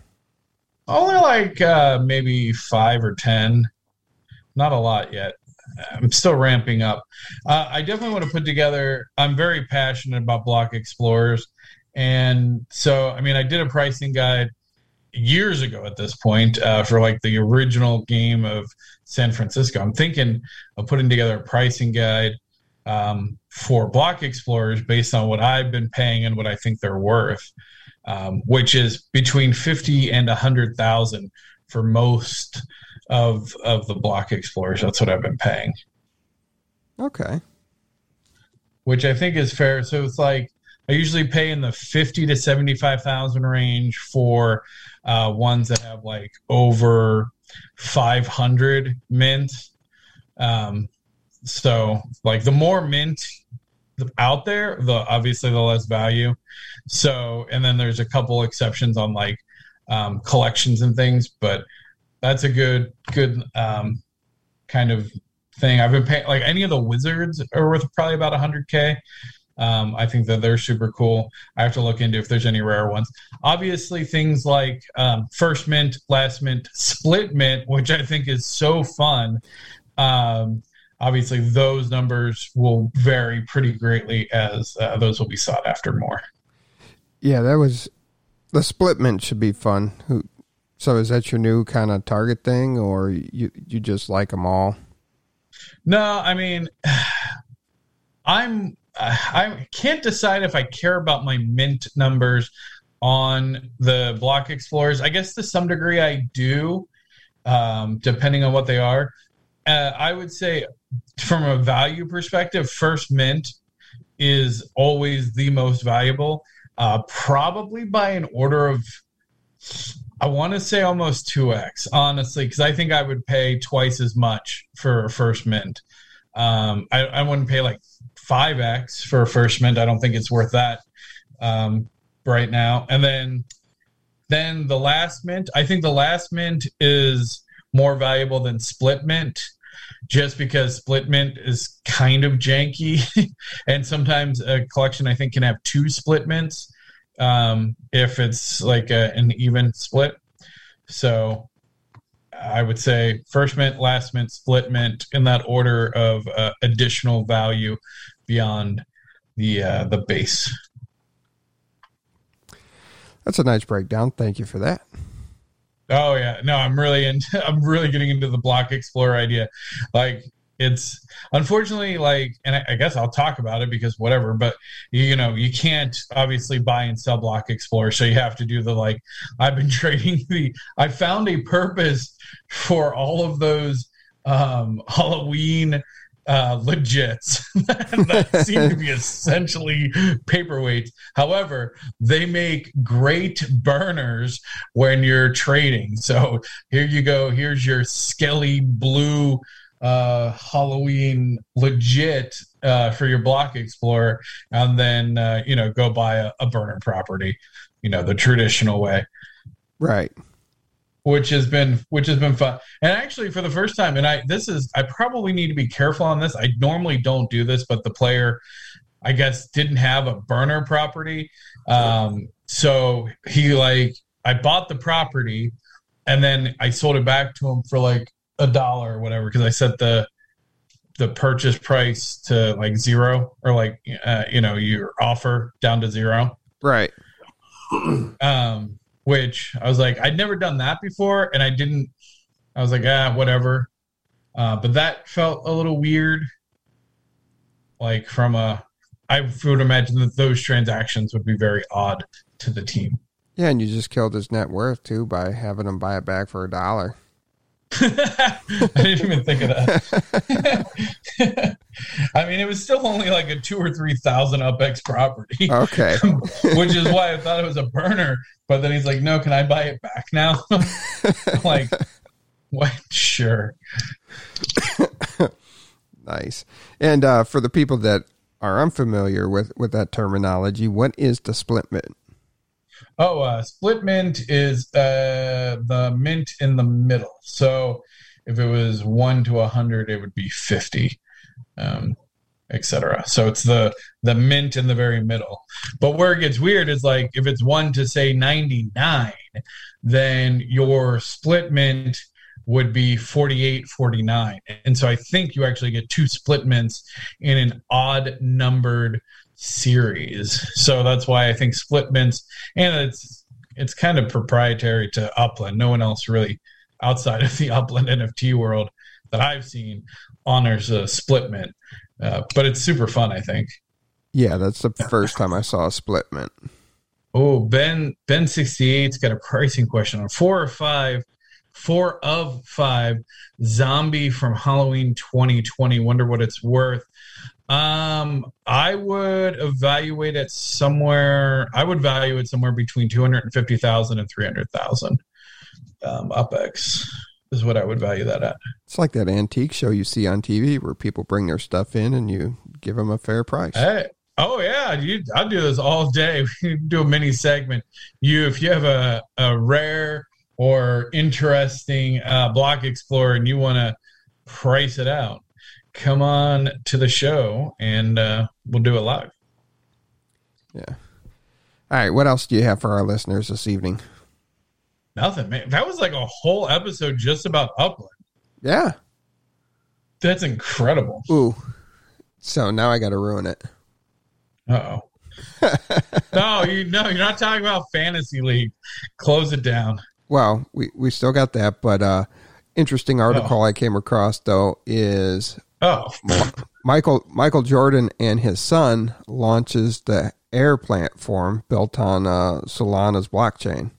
Only like uh, maybe five or ten. Not a lot yet. I'm still ramping up. Uh, I definitely want to put together. I'm very passionate about block explorers, and so I mean, I did a pricing guide years ago at this point uh, for like the original game of San Francisco. I'm thinking of putting together a pricing guide um, for block explorers based on what I've been paying and what I think they're worth, um, which is between fifty and a hundred thousand for most of of the block explorers. That's what I've been paying, Okay. which I think is fair. So it's like I usually pay in the fifty to seventy five thousand range for uh, ones that have like over five hundred mint. Um, so like the more mint out there, the obviously the less value. So and then there's a couple exceptions on like um, collections and things, but that's a good good um, kind of thing. I've been paying like any of the wizards are worth probably about 100k. Um, I think that they're super cool. I have to look into if there's any rare ones. Obviously, things like um, first mint, last mint, split mint, which I think is so fun. Um, obviously those numbers will vary pretty greatly as uh, those will be sought after more. Yeah, that was the split mint should be fun. So is that your new kind of target thing, or you you just like them all? No, I mean, I'm I can't decide if I care about my mint numbers on the block explorers. I guess to some degree I do, um, depending on what they are. Uh, I would say, from a value perspective, first mint is always the most valuable, uh, probably by an order of, I want to say almost 2x, honestly, because I think I would pay twice as much for a first mint. Um, I, I wouldn't pay like 5x for a first mint. I don't think it's worth that um, right now. And then then the last mint, I think the last mint is more valuable than split mint just because split mint is kind of janky and sometimes a collection I think can have two split mints um, if it's like a, an even split. So I would say first mint, last mint, split mint in that order of uh, additional value beyond the uh, the base. That's a nice breakdown. Thank you for that. Oh yeah, no, I'm really into. I'm really getting into the block explorer idea. Like it's unfortunately like, and I, I guess I'll talk about it because whatever. But you know, you can't obviously buy and sell block explorer, so you have to do the like. I've been trading the. I found a purpose for all of those um, Halloween uh, legits that seem to be essentially paperweights. However, they make great burners when you're trading. So here you go. Here's your skelly blue uh, Halloween legit uh, for your block explorer, and then uh, you know go buy a, a burner property. You know the traditional way. Right which has been which has been fun. And actually, for the first time, and I this is I probably need to be careful on this. I normally don't do this, but the player, I guess, didn't have a burner property, um, so he like I bought the property, and then I sold it back to him for like a dollar or whatever because I set the the purchase price to like zero or like uh, you know your offer down to zero. Right. Um which I was like, I'd never done that before, and I didn't. I was like, ah, whatever. Uh, but that felt a little weird. Like from a, I would imagine that those transactions would be very odd to the team. Yeah, and you just killed his net worth too by having him buy it back for a dollar. I didn't even think of that. I mean, it was still only like a two or three thousand UpX property. Okay, which is why I thought it was a burner. But then he's like, "No, can I buy it back now?" like, what? Sure. nice. And uh, for the people that are unfamiliar with with that terminology, what is the split mint? Oh, uh, split mint is uh, the mint in the middle. So if it was one to a hundred, it would be fifty, um, etc. So it's the the mint in the very middle. But where it gets weird is like if it's one to say ninety nine, then your split mint would be 48 49 and so i think you actually get two split mints in an odd numbered series. So that's why I think split mints and it's it's kind of proprietary to Upland. No one else really outside of the Upland NFT world that I've seen honors a split mint. Uh, but it's super fun, I think. Yeah, that's the first time I saw a split mint. Oh, Ben Ben 68's got a pricing question on four or five, four of five zombie from Halloween 2020. Wonder what it's worth. Um, I would evaluate it somewhere. I would value it somewhere between two hundred and fifty thousand and three hundred thousand. Um, UpX is what I would value that at. It's like that antique show you see on TV where people bring their stuff in and you give them a fair price. Hey, oh yeah, you, I do this all day. We do a mini segment. You, if you have a, a rare or interesting uh, block explorer and you want to price it out, come on to the show and uh, we'll do it live. Yeah. All right. What else do you have for our listeners this evening? Nothing, man. That was like a whole episode just about Upland. Yeah. That's incredible. Ooh. So now I got to ruin it. Uh oh. no, you no, you're not talking about fantasy league. Close it down. Well, we, we still got that, but uh interesting article Oh. I came across though is Oh, Michael Michael Jordan and his son launches the HEIR platform built on uh, Solana's blockchain.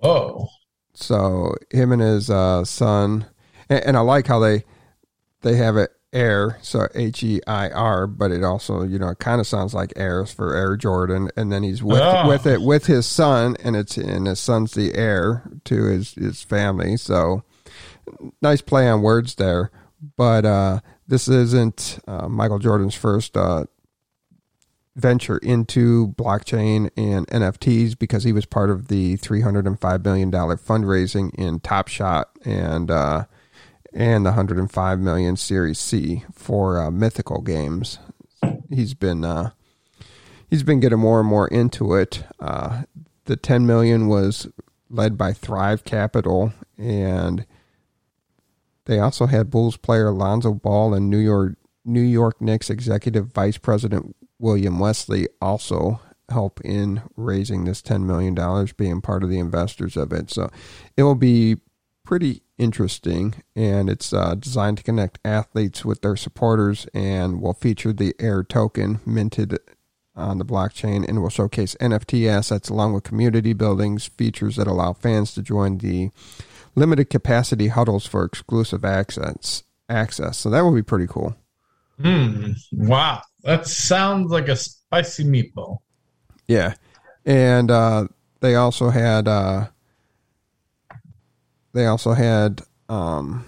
whoa. So him and his uh, son, and, and I like how they they have it Air, so H E I R, but it also you know it kind of sounds like Airs for Air Jordan, and then he's with Oh. with it with his son, and it's and his son's the heir to his his family. So nice play on words there, but uh, this isn't uh, Michael Jordan's first uh, venture into blockchain and NFTs because he was part of the $305 million fundraising in Top Shot and uh, and the 105 million Series C for uh, Mythical Games. He's been he's been getting more and more into it. The 10 million was led by Thrive Capital and they also had Bulls player Lonzo Ball and New York New York Knicks executive vice president William Wesley also help in raising this $10 million, being part of the investors of it. So it will be pretty interesting, and it's uh, designed to connect athletes with their supporters and will feature the HEIR token minted on the blockchain and will showcase NFT assets along with community buildings, features that allow fans to join the limited capacity huddles for exclusive access. Access. So that would be pretty cool. Hmm. Wow. That sounds like a spicy meatball. Yeah. And uh, they also had uh, they also had um,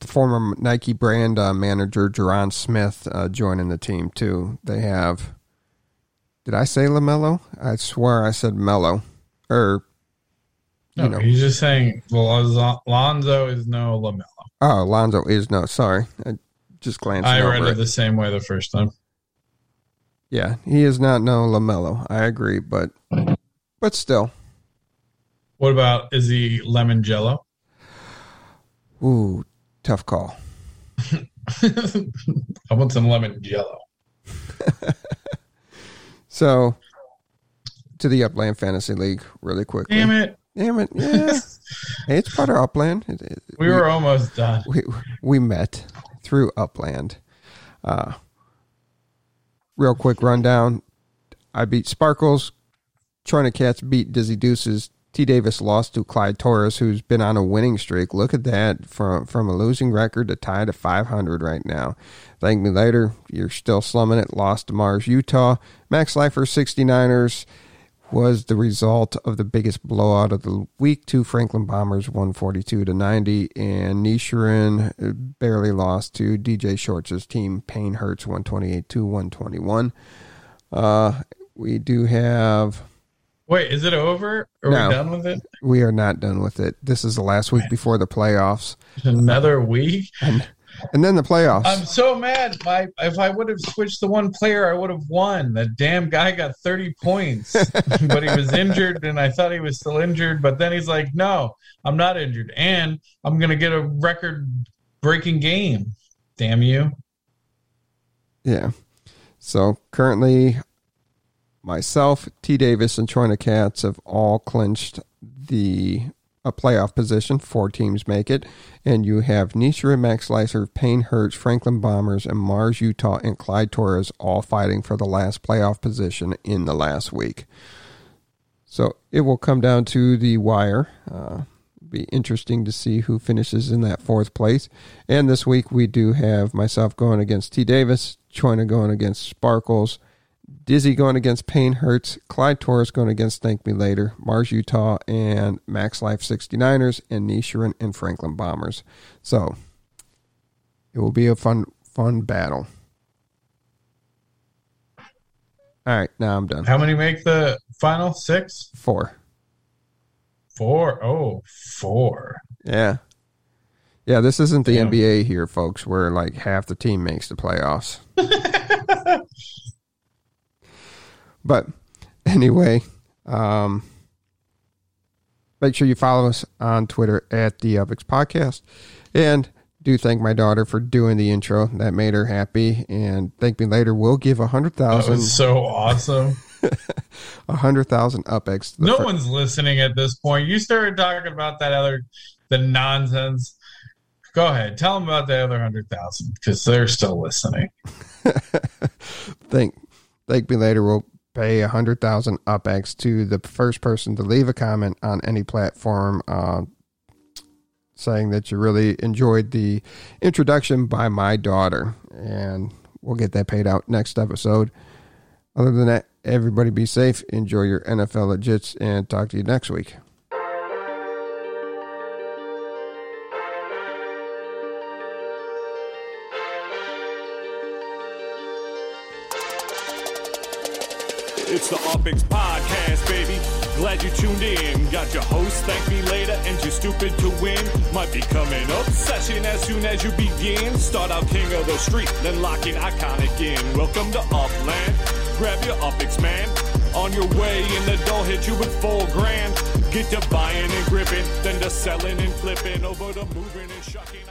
the former Nike brand uh, manager Jeron Smith uh, joining the team too. They have did I say Lamelo? I swear I said Mello. Or No, you know he's just saying Lonzo, Lonzo is no Lamelo. oh Lonzo is no sorry. I just glancing I read it. it the same way the first time. Yeah, he is not no Lamelo. I agree, but but still. What about is he lemon jello? Ooh, tough call. I want some lemon jello. So, to the Upland Fantasy League, really quickly. Damn it. Damn it! Yeah, hey, it's part of Upland. It- it- We were almost done. we we met through Upland. Uh, real quick rundown. I beat Sparkles. Troy Cats beat Dizzy Deuces. T. Davis lost to Clyde Torres, who's been on a winning streak. Look at that from from a losing record to tied at 500 right now. Thank me later. You're still slumming it. Lost to Mars, Utah. Matt Feiler 69ers was the result of the biggest blowout of the week. Two Franklin Bombers, 142 to 90, and Nisharin barely lost to DJ Shorts' team. Payne Hurts, 128 to 121. Uh, we do have. Wait, is it over? Are No. we done with it? We are not done with it. This is the last week before the playoffs, Another week? and and then the playoffs. I'm so mad. My if I would have switched the one player, I would have won. That damn guy got 30 points, but he was injured, and I thought he was still injured. But then he's like, "No, I'm not injured, and I'm gonna get a record-breaking game." Damn you! Yeah. So currently, myself, T. Davis, and Troy Cats have all clinched the a playoff position. Four teams make it, and you have Nisha, Max Slicer, Payne Hurts, Franklin Bombers, and Mars, Utah, and Clyde Torres all fighting for the last playoff position in the last week. So it will come down to the wire. Uh, be interesting to see who finishes in that fourth place. And this week we do have myself going against T. Davis, Choina going against Sparkles, Dizzy going against Pain Hurts, Clyde Torres going against Thank Me Later, Mars Utah, and Matt Feiler 69ers, and Nisharan and Franklin Bombers. So it will be a fun, fun battle. All right, now I'm done. How many make the final? Six, Four. four. Oh, four. Yeah. Yeah, this isn't the Damn. NBA here, folks, where like half the team makes the playoffs. but anyway, um, make sure you follow us on Twitter at the UpX Podcast. And do thank my daughter for doing the intro. That made her happy. And thank me later. We'll give a hundred thousand. That was so awesome. a hundred thousand UpX. no one's listening at this point. You started talking about that other, the nonsense. Go ahead, tell them about the other hundred thousand because they're still listening. thank thank me later. We'll pay a hundred thousand UpX to the first person to leave a comment on any platform. Uh, saying that you really enjoyed the introduction by my daughter. And we'll get that paid out next episode. Other than that everybody be safe. Enjoy your nfl legits and talk to you next week It's the UpX Podcast, baby. Glad you tuned in. Got your host, thank me later, and you're stupid to win. Might become an obsession as soon as you begin. Start out king of the street, then lock in iconic in. Welcome to Upland. Grab your UpX, man. On your way, and the dough hit you with full grand. Get to buying and gripping, then to selling and flipping. Over to moving and shucking.